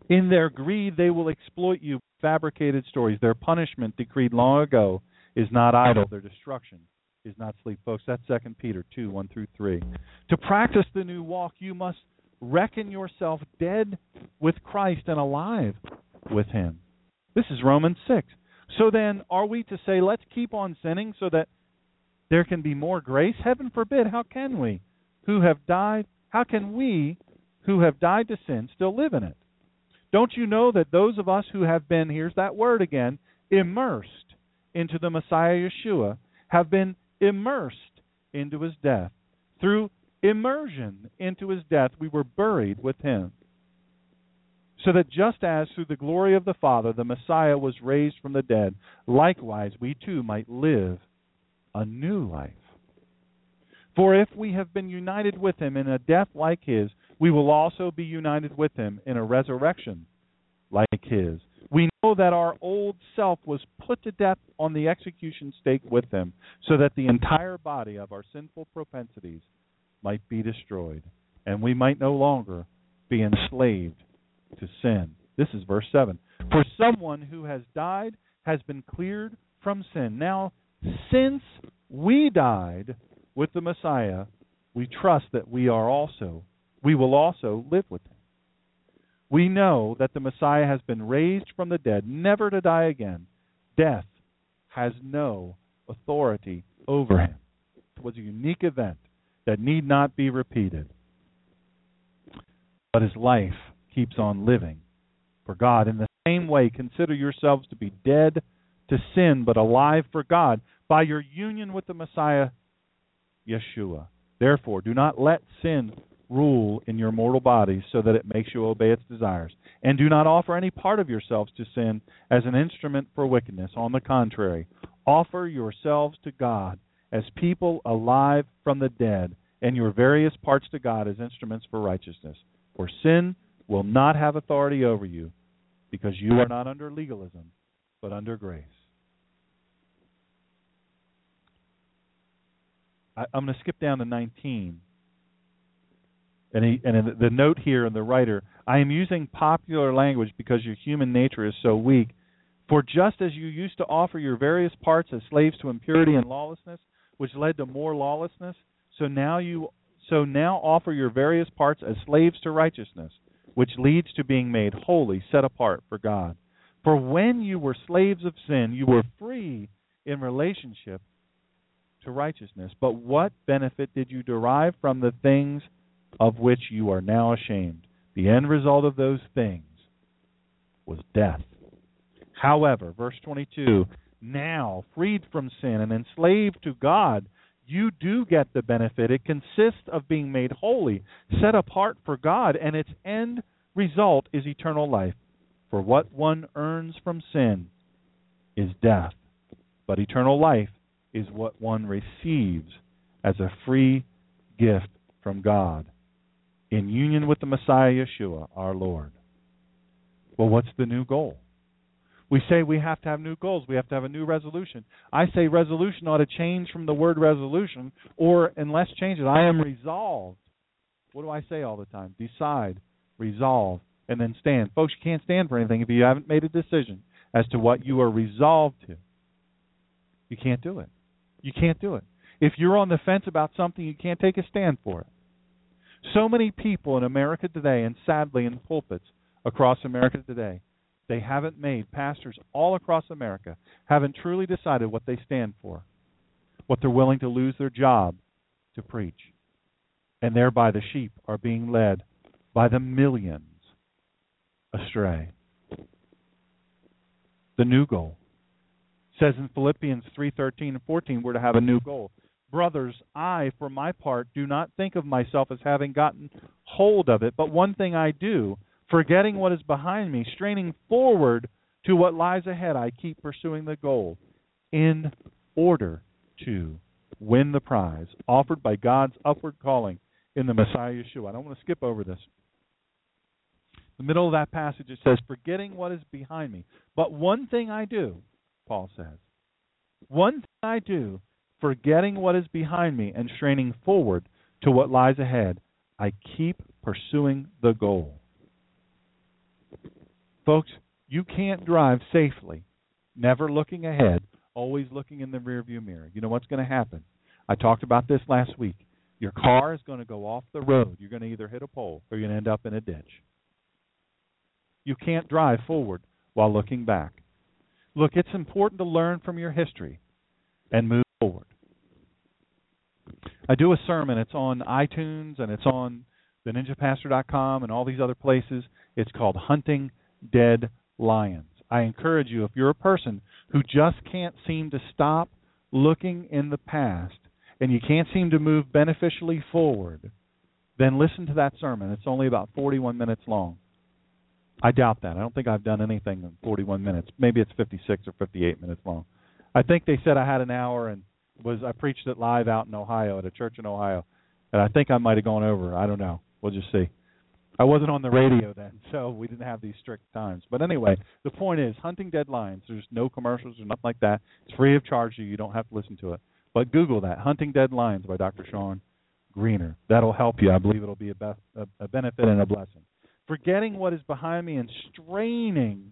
In their greed, they will exploit you fabricated stories. Their punishment decreed long ago is not idle. Their destruction is not sleep. Folks, that's Second Peter 2 1 through 3. To practice the new walk, you must reckon yourself dead with Christ and alive with Him. This is Romans 6. So then, are we to say, let's keep on sinning so that there can be more grace? Heaven forbid. How can we, who have died, how can we, who have died to sin, still live in it? Don't you know that those of us who have been, here's that word again, immersed into the Messiah Yeshua, have been immersed into his death. Through immersion into his death, we were buried with him. So that just as through the glory of the Father the Messiah was raised from the dead, likewise we too might live a new life. For if we have been united with him in a death like his, we will also be united with him in a resurrection like his. We know that our old self was put to death on the execution stake with him, so that the entire body of our sinful propensities might be destroyed, and we might no longer be enslaved to sin. This is verse 7. For someone who has died has been cleared from sin. Now, since we died with the Messiah, we trust that we are also we will also live with him. We know that the Messiah has been raised from the dead, never to die again. Death has no authority over him. It was a unique event that need not be repeated. But his life keeps on living for God. In the same way, consider yourselves to be dead to sin, but alive for God by your union with the Messiah, Yeshua. Therefore, do not let sin rule in your mortal bodies so that it makes you obey its desires. And do not offer any part of yourselves to sin as an instrument for wickedness. On the contrary, offer yourselves to God as people alive from the dead, and your various parts to God as instruments for righteousness. For sin will not have authority over you, because you are not under legalism, but under grace. I, am going to skip down to 19 and, he, and the note here in the writer, I am using popular language because your human nature is so weak. For just as you used to offer your various parts as slaves to impurity and lawlessness, which led to more lawlessness, so now you so now offer your various parts as slaves to righteousness, which leads to being made holy, set apart for God. For when you were slaves of sin, you were free in relationship to righteousness. But what benefit did you derive from the things of which you are now ashamed. The end result of those things was death. However, verse 22 now, freed from sin and enslaved to God, you do get the benefit. It consists of being made holy, set apart for God, and its end result is eternal life. For what one earns from sin is death, but eternal life is what one receives as a free gift from God in union with the Messiah Yeshua, our Lord. Well, what's the new goal? We say we have to have new goals. We have to have a new resolution. I say resolution ought to change from the word resolution, or unless change it, I am resolved. What do I say all the time? Decide, resolve, and then stand. Folks, you can't stand for anything if you haven't made a decision as to what you are resolved to. You can't do it. You can't do it. If you're on the fence about something, you can't take a stand for it. So many people in America today, and sadly in pulpits across America today, they haven't made, pastors all across America haven't truly decided what they stand for, what they're willing to lose their job to preach. And thereby the sheep are being led by the millions astray. The new goal says in Philippians 3:13 and 14 we're to have a new goal. Brothers, I, for my part, do not think of myself as having gotten hold of it, but one thing I do, forgetting what is behind me, straining forward to what lies ahead, I keep pursuing the goal in order to win the prize offered by God's upward calling in the Messiah Yeshua. I don't want to skip over this. the middle of that passage it says, Forgetting what is behind me. But one thing I do, Paul says. One thing I do, forgetting what is behind me and straining forward to what lies ahead, I keep pursuing the goal. Folks, you can't drive safely, never looking ahead, always looking in the rearview mirror. You know what's going to happen? I talked about this last week. Your car is going to go off the road. You're going to either hit a pole or you're going to end up in a ditch. You can't drive forward while looking back. Look, it's important to learn from your history and move forward. I do a sermon. It's on iTunes and it's on the ninjapastor.com and all these other places. It's called Hunting Dead Lions. I encourage you, if you're a person who just can't seem to stop looking in the past and you can't seem to move beneficially forward, then listen to that sermon. It's only about 41 minutes long. I doubt that. I don't think I've done anything in 41 minutes. Maybe it's 56 or 58 minutes long. I think they said I had an hour and was I preached it live out in Ohio at a church in Ohio, and I think I might have gone over. I don't know. We'll just see. I wasn't on the radio then, so we didn't have these strict times. But anyway, the point is, hunting dead lions. There's no commercials or nothing like that. It's free of charge you. Don't have to listen to it. But Google that, "Hunting Dead Lions" by Dr. Shawn Greener. That'll help you. I believe it'll be a, a, a benefit and a blessing. Forgetting what is behind me and straining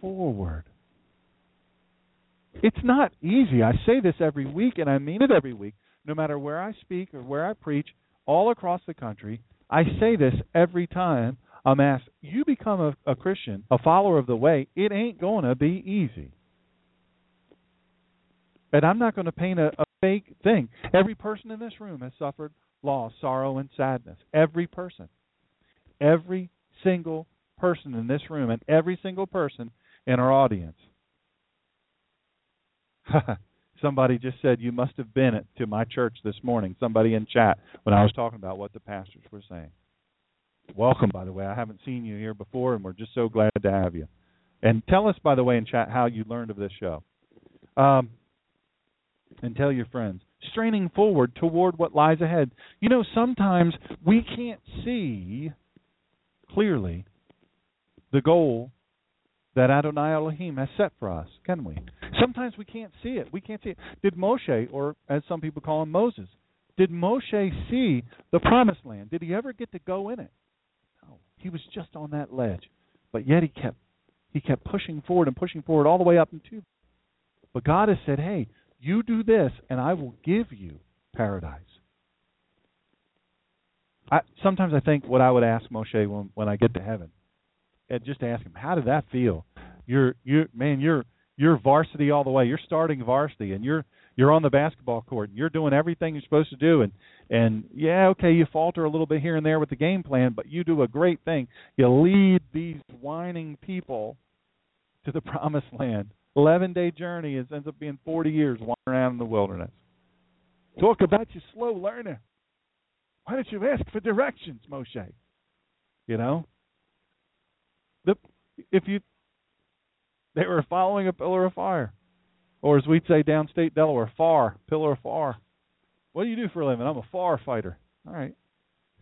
forward It's not easy. I say this every week, and I mean it every week. No matter where I speak or where I preach, all across the country, I say this every time I'm asked, You become a, a Christian, a follower of the way, it ain't going to be easy. And I'm not going to paint a, a fake thing. Every person in this room has suffered loss, sorrow, and sadness. Every person. Every single person in this room and every single person in our audience. Somebody just said you must have been at, to my church this morning. Somebody in chat when I was talking about what the pastors were saying. Welcome, by the way. I haven't seen you here before, and we're just so glad to have you. And tell us, by the way, in chat how you learned of this show. Um, and tell your friends. Straining forward toward what lies ahead. You know, sometimes we can't see clearly the goal that Adonai Elohim has set for us, can we? Sometimes we can't see it. We can't see it. Did Moshe, or as some people call him, Moses, did Moshe see the promised land? Did he ever get to go in it? No. He was just on that ledge. But yet he kept he kept pushing forward and pushing forward all the way up into but God has said, Hey, you do this, and I will give you paradise. I, sometimes I think what I would ask Moshe when when I get to heaven, and just ask him, how did that feel? You're you man, you're you're varsity all the way. You're starting varsity, and you're you're on the basketball court, and you're doing everything you're supposed to do, and and yeah, okay, you falter a little bit here and there with the game plan, but you do a great thing. You lead these whining people to the promised land. Eleven day journey is ends up being forty years wandering around in the wilderness. Talk about your slow learner. Why don't you ask for directions, Moshe? You know? The if you they were following a pillar of fire. Or as we'd say downstate Delaware, far, pillar of fire. What do you do for a living? I'm a far fighter. All right.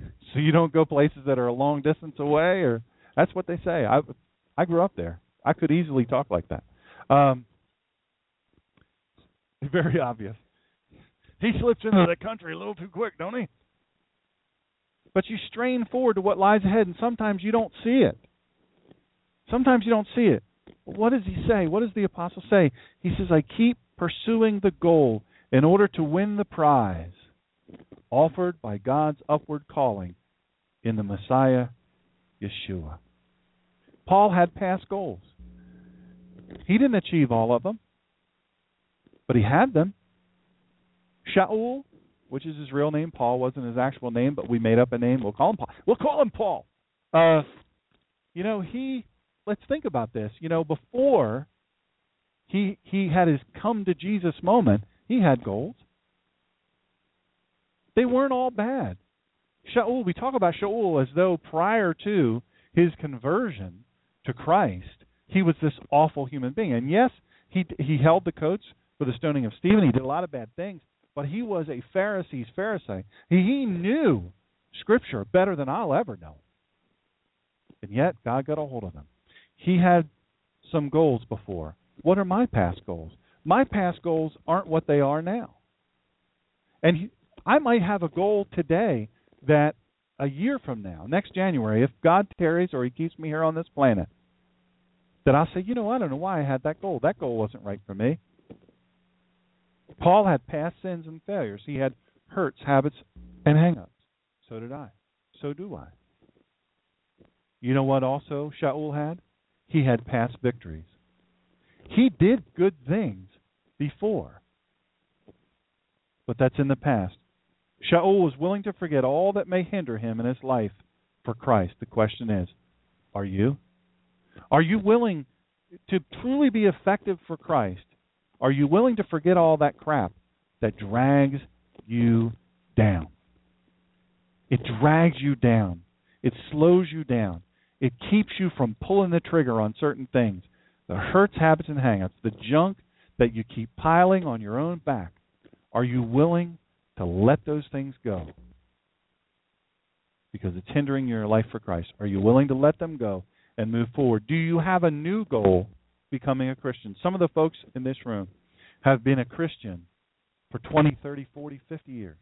So you don't go places that are a long distance away or that's what they say. I I grew up there. I could easily talk like that. Um very obvious. He slips into the country a little too quick, don't he? But you strain forward to what lies ahead, and sometimes you don't see it. Sometimes you don't see it. What does he say? What does the apostle say? He says, I keep pursuing the goal in order to win the prize offered by God's upward calling in the Messiah, Yeshua. Paul had past goals. He didn't achieve all of them, but he had them. Shaul which is his real name. Paul wasn't his actual name, but we made up a name. We'll call him Paul. We'll call him Paul. Uh, you know, he. Let's think about this. You know, before he he had his come to Jesus moment, he had goals. They weren't all bad. Shaul, we talk about Shaul as though prior to his conversion to Christ, he was this awful human being. And yes, he he held the coats for the stoning of Stephen. He did a lot of bad things. But he was a Pharisee's Pharisee. He knew Scripture better than I'll ever know. And yet, God got a hold of him. He had some goals before. What are my past goals? My past goals aren't what they are now. And he, I might have a goal today that a year from now, next January, if God tarries or He keeps me here on this planet, that I'll say, you know, I don't know why I had that goal. That goal wasn't right for me. Paul had past sins and failures. He had hurts, habits, and hang-ups. So did I. So do I. You know what also Shaul had? He had past victories. He did good things before. But that's in the past. Shaul was willing to forget all that may hinder him in his life for Christ. The question is, are you? Are you willing to truly be effective for Christ? Are you willing to forget all that crap that drags you down? It drags you down. It slows you down. It keeps you from pulling the trigger on certain things. The hurts, habits, and hangups, the junk that you keep piling on your own back. Are you willing to let those things go? Because it's hindering your life for Christ. Are you willing to let them go and move forward? Do you have a new goal becoming a Christian. Some of the folks in this room have been a Christian for 20, 30, 40, 50 years.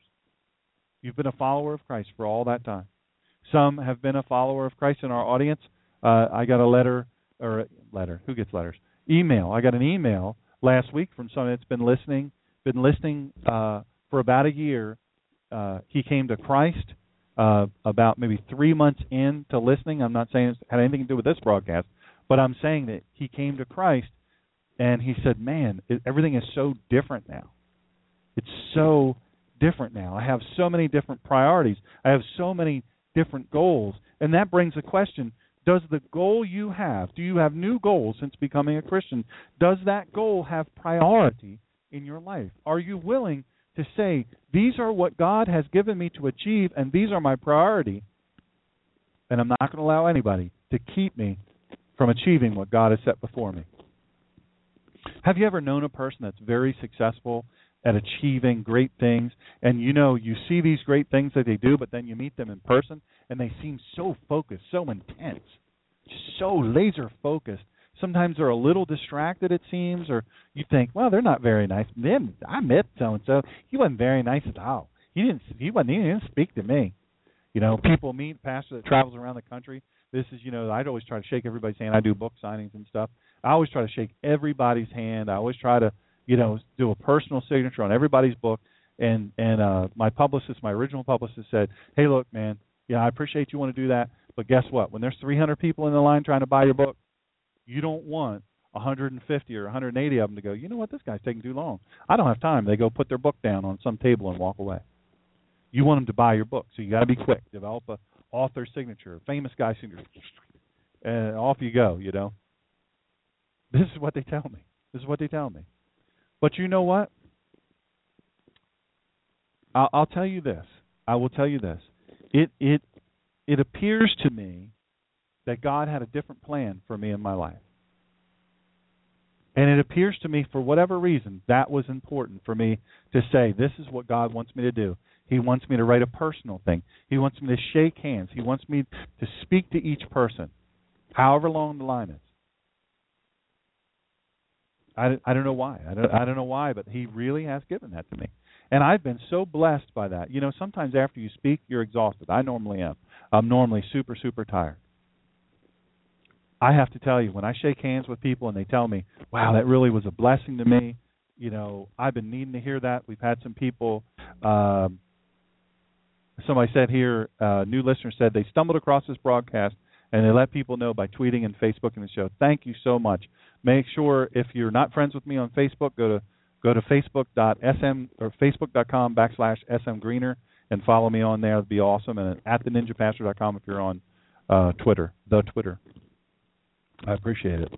You've been a follower of Christ for all that time. Some have been a follower of Christ in our audience. Uh, I got a letter or a letter. Who gets letters? Email. I got an email last week from someone that's been listening, been listening uh, for about a year. Uh, he came to Christ uh, about maybe three months into listening. I'm not saying it had anything to do with this broadcast, but I'm saying that he came to Christ and he said, "Man, it, everything is so different now. It's so different now. I have so many different priorities. I have so many different goals." And that brings a question does the goal you have, do you have new goals since becoming a Christian? Does that goal have priority in your life? Are you willing to say, these are what God has given me to achieve, and these are my priority, and I'm not going to allow anybody to keep me from achieving what God has set before me? Have you ever known a person that's very successful at achieving great things, and you know you see these great things that they do, but then you meet them in person, and they seem so focused, so intense, so laser focused. Sometimes they're a little distracted, it seems, or you think, well, they're not very nice. Then I met so and so. He wasn't very nice at all. He didn't. He wasn't. He didn't speak to me. You know, people meet pastor that travels around the country. This is, you know, I'd always try to shake everybody's hand. I do book signings and stuff. I always try to shake everybody's hand. I always try to, you know, do a personal signature on everybody's book. And and uh my publicist, my original publicist said, "Hey, look, man, yeah, I appreciate you want to do that, but guess what? When there's 300 people in the line trying to buy your book, you don't want 150 or 180 of them to go, you know what, this guy's taking too long. I don't have time. They go put their book down on some table and walk away. You want them to buy your book, so you got to be quick. Develop a author signature, famous guy signature, and off you go. You know. This is what they tell me. This is what they tell me. But you know what? I'll, I'll tell you this. I will tell you this it it it appears to me that God had a different plan for me in my life. And it appears to me, for whatever reason, that was important for me to say, this is what God wants me to do. He wants me to write a personal thing. He wants me to shake hands. He wants me to speak to each person, however long the line is. I, I don't know why. I don't, I don't know why, but He really has given that to me. And I've been so blessed by that. You know, sometimes after you speak, you're exhausted. I normally am. I'm normally super, super tired. I have to tell you, when I shake hands with people and they tell me, wow, that really was a blessing to me, you know, I've been needing to hear that. We've had some people, um, somebody said here, uh, new listener said they stumbled across this broadcast and they let people know by tweeting and Facebooking the show. Thank you so much. Make sure if you're not friends with me on Facebook, go to go to facebook.sm or facebook.com backslash smgreener and follow me on there. It'd be awesome. And at theninjapastor.com if you're on uh, Twitter, the Twitter. I appreciate it.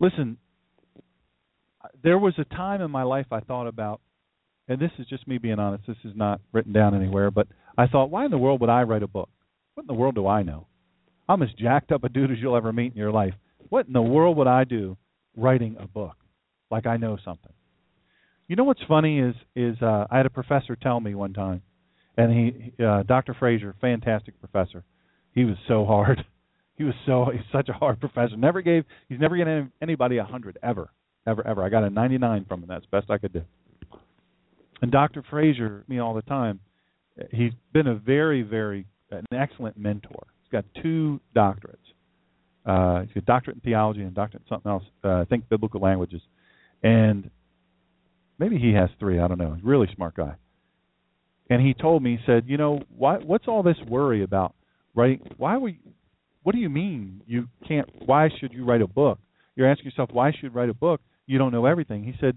Listen, there was a time in my life I thought about, and this is just me being honest. This is not written down anywhere, but I thought, why in the world would I write a book? What in the world do I know? I'm as jacked up a dude as you'll ever meet in your life. What in the world would I do writing a book? like I know something. You know what's funny is is uh, I had a professor tell me one time, and he uh, Dr. Fraser, fantastic professor. He was so hard. He was so he's such a hard professor. Never gave he's never given anybody a hundred ever, ever, ever. I got a 99 from him. That's best I could do. And Dr. Fraser, me all the time, he's been a very, very an excellent mentor. He's got two doctorates. Uh, he's got a doctorate in theology and a doctorate in something else. Uh, I think biblical languages and maybe he has three. I don't know. He's a really smart guy. And he told me, he said, you know, why? What's all this worry about writing? Why we? What do you mean you can't? Why should you write a book? You're asking yourself, why should you write a book? You don't know everything. He said,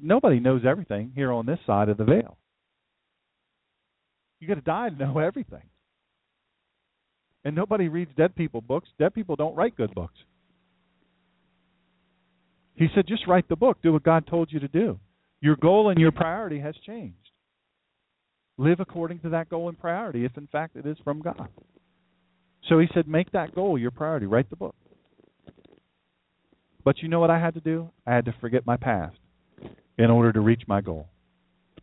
nobody knows everything here on this side of the veil. You got to die to know everything. And nobody reads dead people books. Dead people don't write good books. He said, just write the book. Do what God told you to do. Your goal and your priority has changed. Live according to that goal and priority, if in fact it is from God. So he said, make that goal your priority. Write the book. But you know what I had to do? I had to forget my past in order to reach my goal.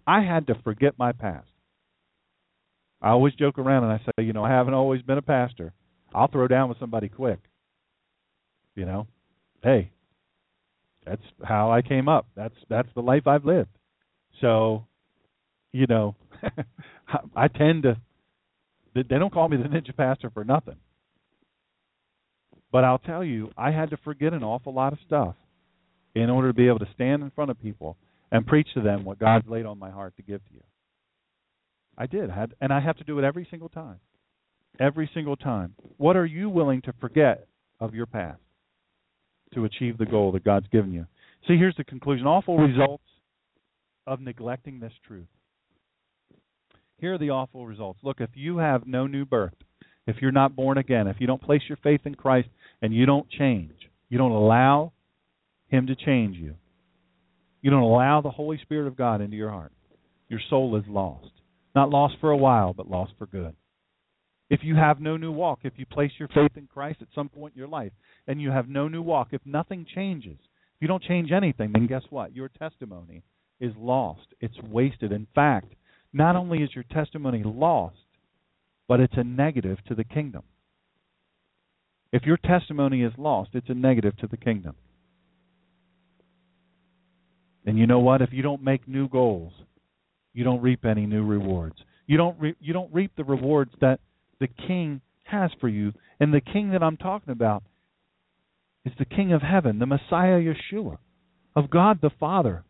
I had to forget my past. I always joke around and I say, you know, I haven't always been a pastor. I'll throw down with somebody quick. You know, hey, that's how I came up. That's that's the life I've lived. So, you know, I tend to. They don't call me the ninja pastor for nothing. But I'll tell you, I had to forget an awful lot of stuff in order to be able to stand in front of people and preach to them what God's laid on my heart to give to you. I did, had, and I have to do it every single time. Every single time. What are you willing to forget of your past to achieve the goal that God's given you? See, here's the conclusion awful results of neglecting this truth. Here are the awful results. Look, if you have no new birth, if you're not born again, if you don't place your faith in Christ and you don't change, you don't allow Him to change you, you don't allow the Holy Spirit of God into your heart, your soul is lost. Not lost for a while, but lost for good. If you have no new walk, if you place your faith in Christ at some point in your life and you have no new walk, if nothing changes, if you don't change anything, then guess what? Your testimony is lost. It's wasted. In fact, not only is your testimony lost, but it's a negative to the kingdom. If your testimony is lost, it's a negative to the kingdom. And you know what? If you don't make new goals, you don't reap any new rewards. You don't re- you don't reap the rewards that the king has for you. And the king that I'm talking about is the king of heaven, the Messiah Yeshua, of God the Father.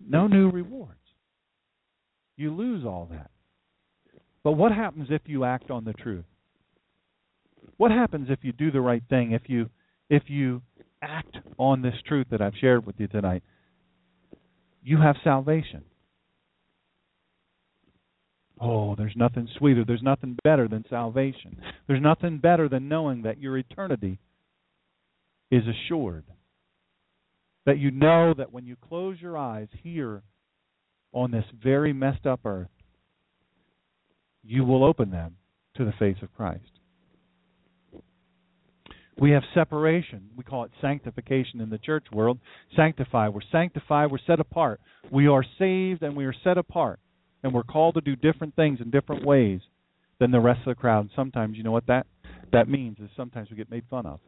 No new rewards. You lose all that. But what happens if you act on the truth? What happens if you do the right thing? If you if you act on this truth that I've shared with you tonight? You have salvation. Oh, there's nothing sweeter. There's nothing better than salvation. There's nothing better than knowing that your eternity is assured. That you know that when you close your eyes here on this very messed up earth, you will open them to the face of Christ. We have separation. We call it sanctification in the church world. Sanctify. We're sanctified. We're set apart. We are saved and we are set apart. And we're called to do different things in different ways than the rest of the crowd. And sometimes, you know what that that means is sometimes we get made fun of.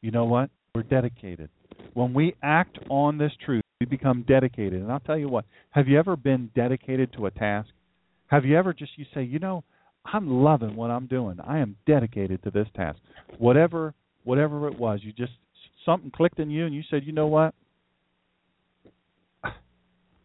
You know what? We're dedicated. When we act on this truth, we become dedicated. And I'll tell you what, have you ever been dedicated to a task? Have you ever just you say, you know, I'm loving what I'm doing. I am dedicated to this task. Whatever whatever it was, you just something clicked in you and you said, "You know what?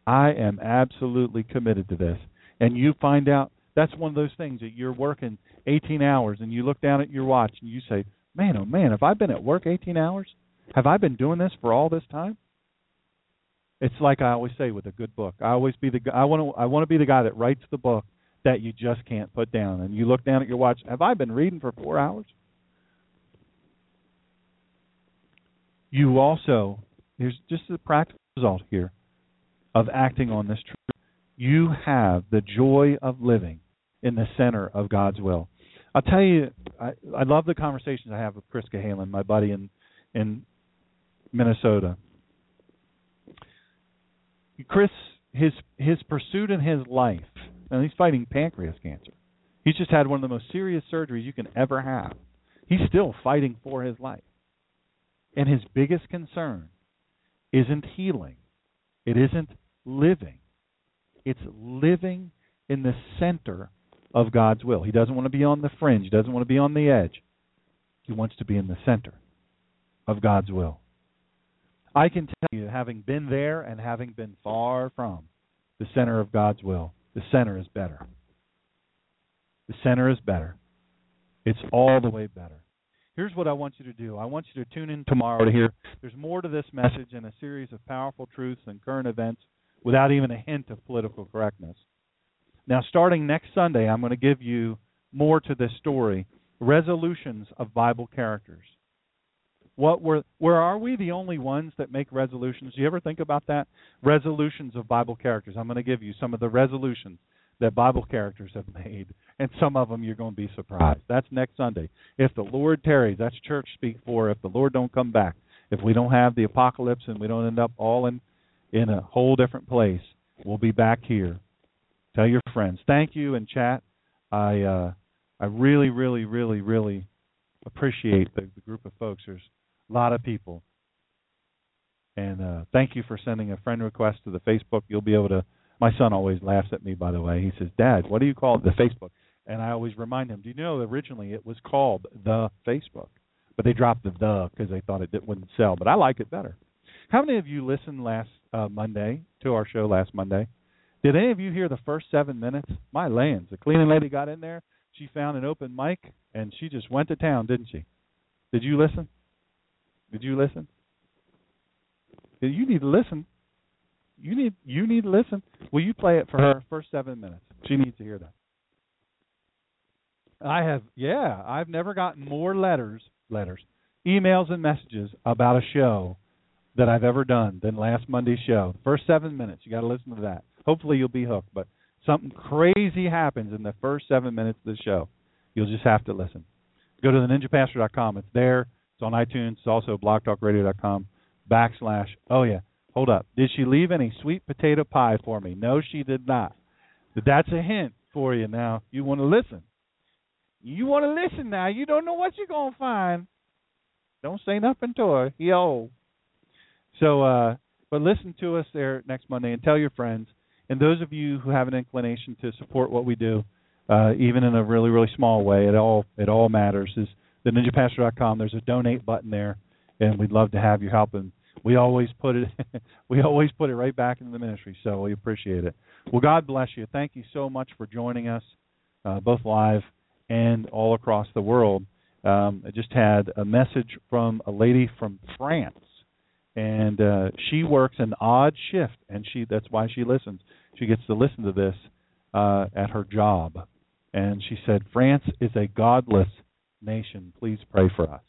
I am absolutely committed to this." And you find out that's one of those things that you're working 18 hours and you look down at your watch and you say, "Man, oh man, have I been at work 18 hours? Have I been doing this for all this time?" It's like I always say with a good book. I always be the I want to I want to be the guy that writes the book that you just can't put down. And you look down at your watch. Have I been reading for four hours? You also here's just a practical result here of acting on this truth. You have the joy of living in the center of God's will. I'll tell you, I, I love the conversations I have with Chris Cahalan, my buddy in in Minnesota. Chris, his his pursuit in his life, and he's fighting pancreas cancer. He's just had one of the most serious surgeries you can ever have. He's still fighting for his life. And his biggest concern isn't healing. It isn't living. It's living in the center of God's will. He doesn't want to be on the fringe. He doesn't want to be on the edge. He wants to be in the center of God's will. I can tell you, having been there and having been far from the center of God's will, the center is better. The center is better. It's all the way better. Here's what I want you to do. I want you to tune in tomorrow to hear there's more to this message and a series of powerful truths and current events without even a hint of political correctness. Now, starting next Sunday, I'm going to give you more to this story resolutions of Bible characters. What were where are we the only ones that make resolutions? Do you ever think about that? Resolutions of Bible characters. I'm going to give you some of the resolutions that Bible characters have made, and some of them you're going to be surprised. That's next Sunday. If the Lord tarries, that's church speak for. If the Lord don't come back, if we don't have the apocalypse and we don't end up all in in a whole different place, we'll be back here. Tell your friends. Thank you and chat. I uh, I really, really, really, really appreciate the, the group of folks. There's a lot of people. And uh, thank you for sending a friend request to the Facebook. You'll be able to. My son always laughs at me, by the way. He says, "Dad, what do you call it? The Facebook?" And I always remind him, "Do you know originally it was called the Facebook? but they dropped the the because they thought it wouldn't sell. But I like it better. How many of you listened last uh, Monday to our show last Monday? Did any of you hear the first seven minutes? My lands, the cleaning lady got in there. She found an open mic and she just went to town, didn't she? Did you listen? Did you listen? You need to listen. You need you need to listen. Will you play it for her first seven minutes? She needs to hear that. I have yeah, I've never gotten more letters letters, emails and messages about a show that I've ever done than last Monday's show. First seven minutes, you got to listen to that. Hopefully you'll be hooked. But something crazy happens in the first seven minutes of the show. You'll just have to listen. Go to theninjapastor.com. It's there. It's on iTunes. It's also blogtalkradio.com backslash. Oh yeah, hold up. Did she leave any sweet potato pie for me? No, she did not. But that's a hint for you. Now you want to listen. You want to listen now. You don't know what you're gonna find. Don't say nothing to her. Yo. So, uh, but listen to us there next Monday and tell your friends. And those of you who have an inclination to support what we do, uh, even in a really really small way, it all it all matters. Is the ninjapastor.com. There's a donate button there, and we'd love to have your help. And we always put it we always put it right back into the ministry. So we appreciate it. Well, God bless you. Thank you so much for joining us, uh, both live and all across the world. Um, I just had a message from a lady from France, and uh, she works an odd shift, and she that's why she listens. She gets to listen to this uh, at her job, and she said, "France is a godless nation. Please pray for us."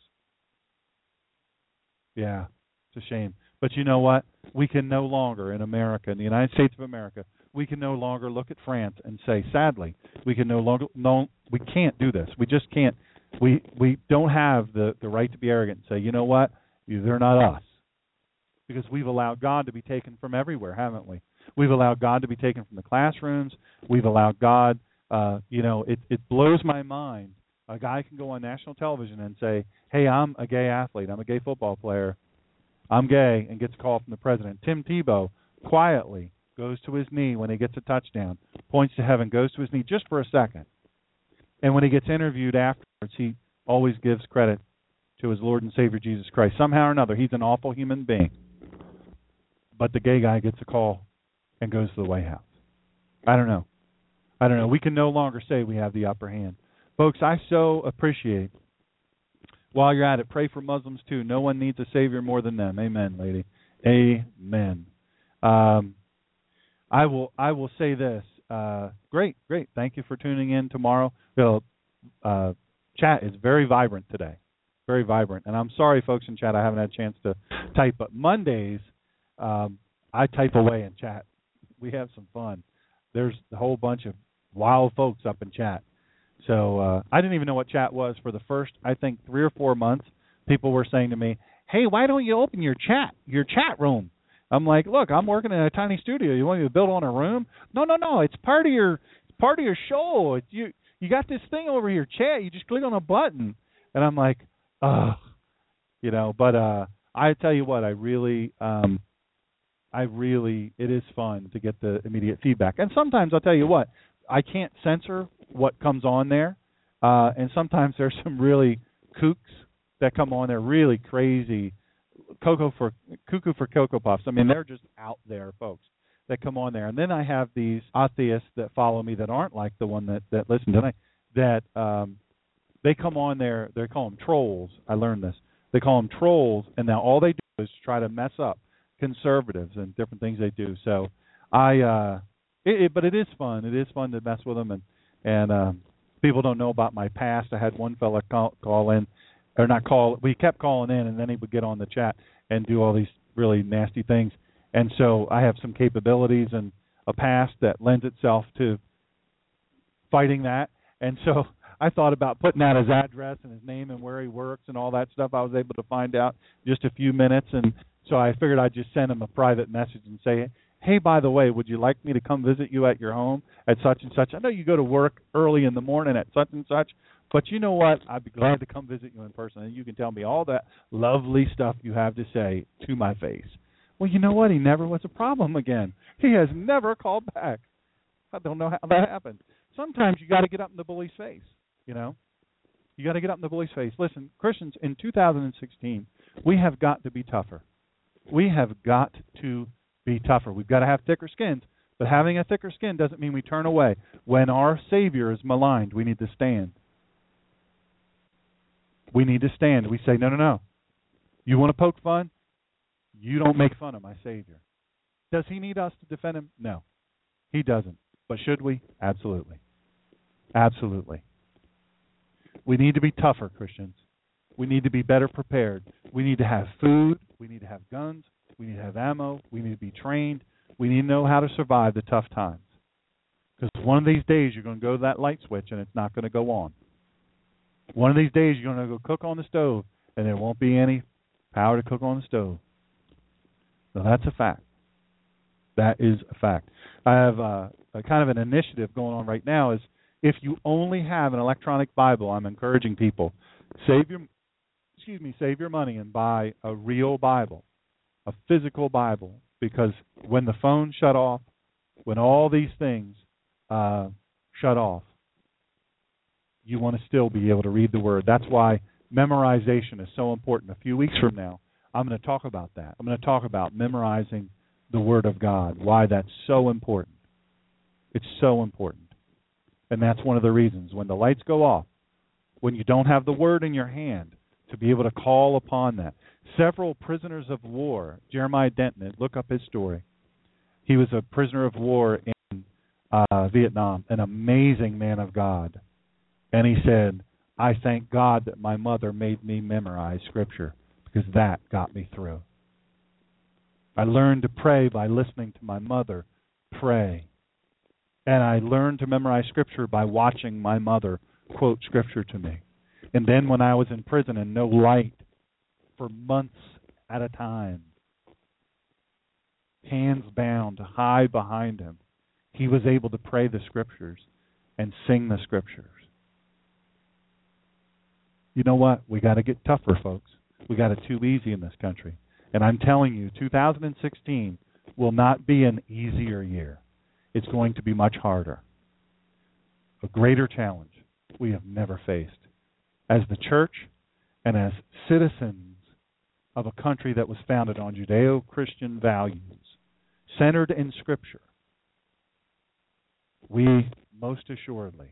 Yeah, it's a shame, but you know what? We can no longer in America, in the United States of America, we can no longer look at France and say, sadly, we can no longer no we can't do this. We just can't. We we don't have the the right to be arrogant and say, you know what, they're not us, because we've allowed God to be taken from everywhere, haven't we? We've allowed God to be taken from the classrooms. We've allowed God. Uh, you know, it it blows my mind. A guy can go on national television and say, "Hey, I'm a gay athlete. I'm a gay football player. I'm gay," and gets a call from the president. Tim Tebow quietly goes to his knee when he gets a touchdown, points to heaven, goes to his knee just for a second. And when he gets interviewed afterwards, he always gives credit to his Lord and Savior Jesus Christ. Somehow or another, he's an awful human being. But the gay guy gets a call and goes to the White House. I don't know. I don't know. We can no longer say we have the upper hand. Folks, I so appreciate while you're at it, pray for Muslims too. No one needs a savior more than them. Amen, lady. Amen. Um, I will I will say this. Uh, great, great. Thank you for tuning in tomorrow. The uh, chat is very vibrant today, very vibrant. And I'm sorry, folks in chat, I haven't had a chance to type. But Mondays, um, I type away in chat. We have some fun. There's a whole bunch of wild folks up in chat. So uh, I didn't even know what chat was for the first, I think, three or four months. People were saying to me, "Hey, why don't you open your chat, your chat room?" I'm like, look, I'm working in a tiny studio. You want me to build on a room? No, no, no. It's part of your part of your show. You you got this thing over here, chat. You just click on a button, and I'm like, ugh, you know. But uh, I tell you what, I really, um, I really, it is fun to get the immediate feedback. And sometimes I'll tell you what, I can't censor what comes on there, uh, and sometimes there's some really kooks that come on there, really crazy Cocoa for Cuckoo for Cocoa Puffs. I mean, they're just out there, folks, that come on there. And then I have these atheists that follow me that aren't like the one that that listen to me. That um, they come on there. They call them trolls. I learned this. They call them trolls, and now all they do is try to mess up conservatives and different things they do. So I, uh, it, it, but it is fun. It is fun to mess with them, and and um, people don't know about my past. I had one fella call, call in or not call. We kept calling in, and then he would get on the chat and do all these really nasty things. And so I have some capabilities and a past that lends itself to fighting that. And so I thought about putting out his address and his name and where he works and all that stuff. I was able to find out just a few minutes, and so I figured I'd just send him a private message and say, "Hey, by the way, would you like me to come visit you at your home at such and such? I know you go to work early in the morning at such and such. But you know what? I'd be glad to come visit you in person, and you can tell me all that lovely stuff you have to say to my face. Well, you know what? He never was a problem again. He has never called back. I don't know how that happened. Sometimes you got to get up in the bully's face, you know. You got to get up in the bully's face. Listen, Christians, in 2016, we have got to be tougher. We have got to be tougher. We've got to have thicker skins. But having a thicker skin doesn't mean we turn away. When our Savior is maligned, we need to stand. We need to stand. We say, no, no, no. You want to poke fun? You don't make fun of my Savior. Does he need us to defend him? No. He doesn't. But should we? Absolutely. Absolutely. We need to be tougher, Christians. We need to be better prepared. We need to have food. We need to have guns. We need to have ammo. We need to be trained. We need to know how to survive the tough times. Because one of these days you're going to go to that light switch and it's not going to go on. One of these days you're going to go cook on the stove and there won't be any power to cook on the stove. So that's a fact. That is a fact. I have uh, a kind of an initiative going on right now. Is if you only have an electronic Bible, I'm encouraging people save your excuse me save your money and buy a real Bible, a physical Bible, because when the phone shut off, when all these things uh, shut off, you want to still be able to read the Word. That's why memorization is so important. A few weeks from now, I'm going to talk about that. I'm going to talk about memorizing the Word of God, why that's so important. It's so important. And that's one of the reasons. When the lights go off, when you don't have the Word in your hand, to be able to call upon that. Several prisoners of war, Jeremiah Denton, look up his story. He was a prisoner of war in uh, Vietnam, an amazing man of God. And he said, I thank God that my mother made me memorize Scripture because that got me through. I learned to pray by listening to my mother pray. And I learned to memorize Scripture by watching my mother quote Scripture to me. And then when I was in prison and no light for months at a time, hands bound, high behind him, he was able to pray the Scriptures and sing the Scriptures. You know what? We got to get tougher, folks. We got it too easy in this country. And I'm telling you, 2016 will not be an easier year. It's going to be much harder. A greater challenge we have never faced. As the church and as citizens of a country that was founded on Judeo Christian values, centered in Scripture, we most assuredly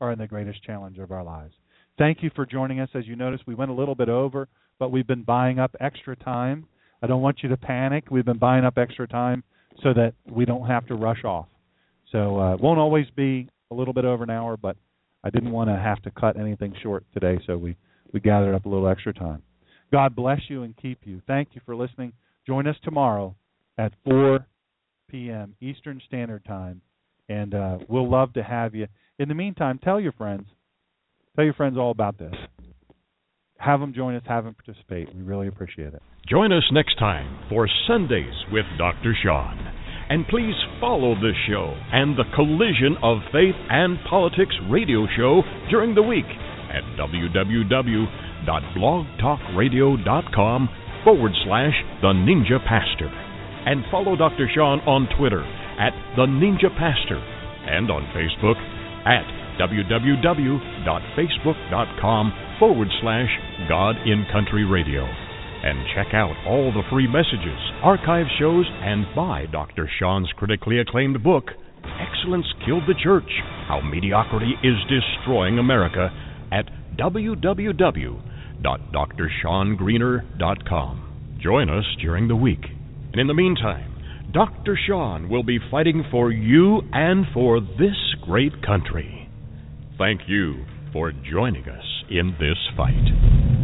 are in the greatest challenge of our lives. Thank you for joining us. As you noticed, we went a little bit over but we've been buying up extra time. I don't want you to panic. We've been buying up extra time so that we don't have to rush off. So uh, it won't always be a little bit over an hour, but I didn't want to have to cut anything short today, so we we gathered up a little extra time. God bless you and keep you. Thank you for listening. Join us tomorrow at 4 p.m. Eastern Standard Time, and uh, we'll love to have you. In the meantime, tell your friends, tell your friends all about this have them join us, have them participate. We really appreciate it. Join us next time for Sundays with Dr. Shawn. And please follow this show and the Collision of Faith and Politics radio show during the week at www.blogtalkradio.com forward slash The Ninja Pastor. And follow Dr. Shawn on Twitter at The Ninja Pastor and on Facebook at www.facebook.com forward slash God in Country Radio. And check out all the free messages, archive shows, and buy Dr. Shawn's critically acclaimed book, Excellence Killed the Church How Mediocrity is Destroying America, at www.drshawngreener.com. Join us during the week. And in the meantime, Dr. Shawn will be fighting for you and for this great country. Thank you for joining us in this fight.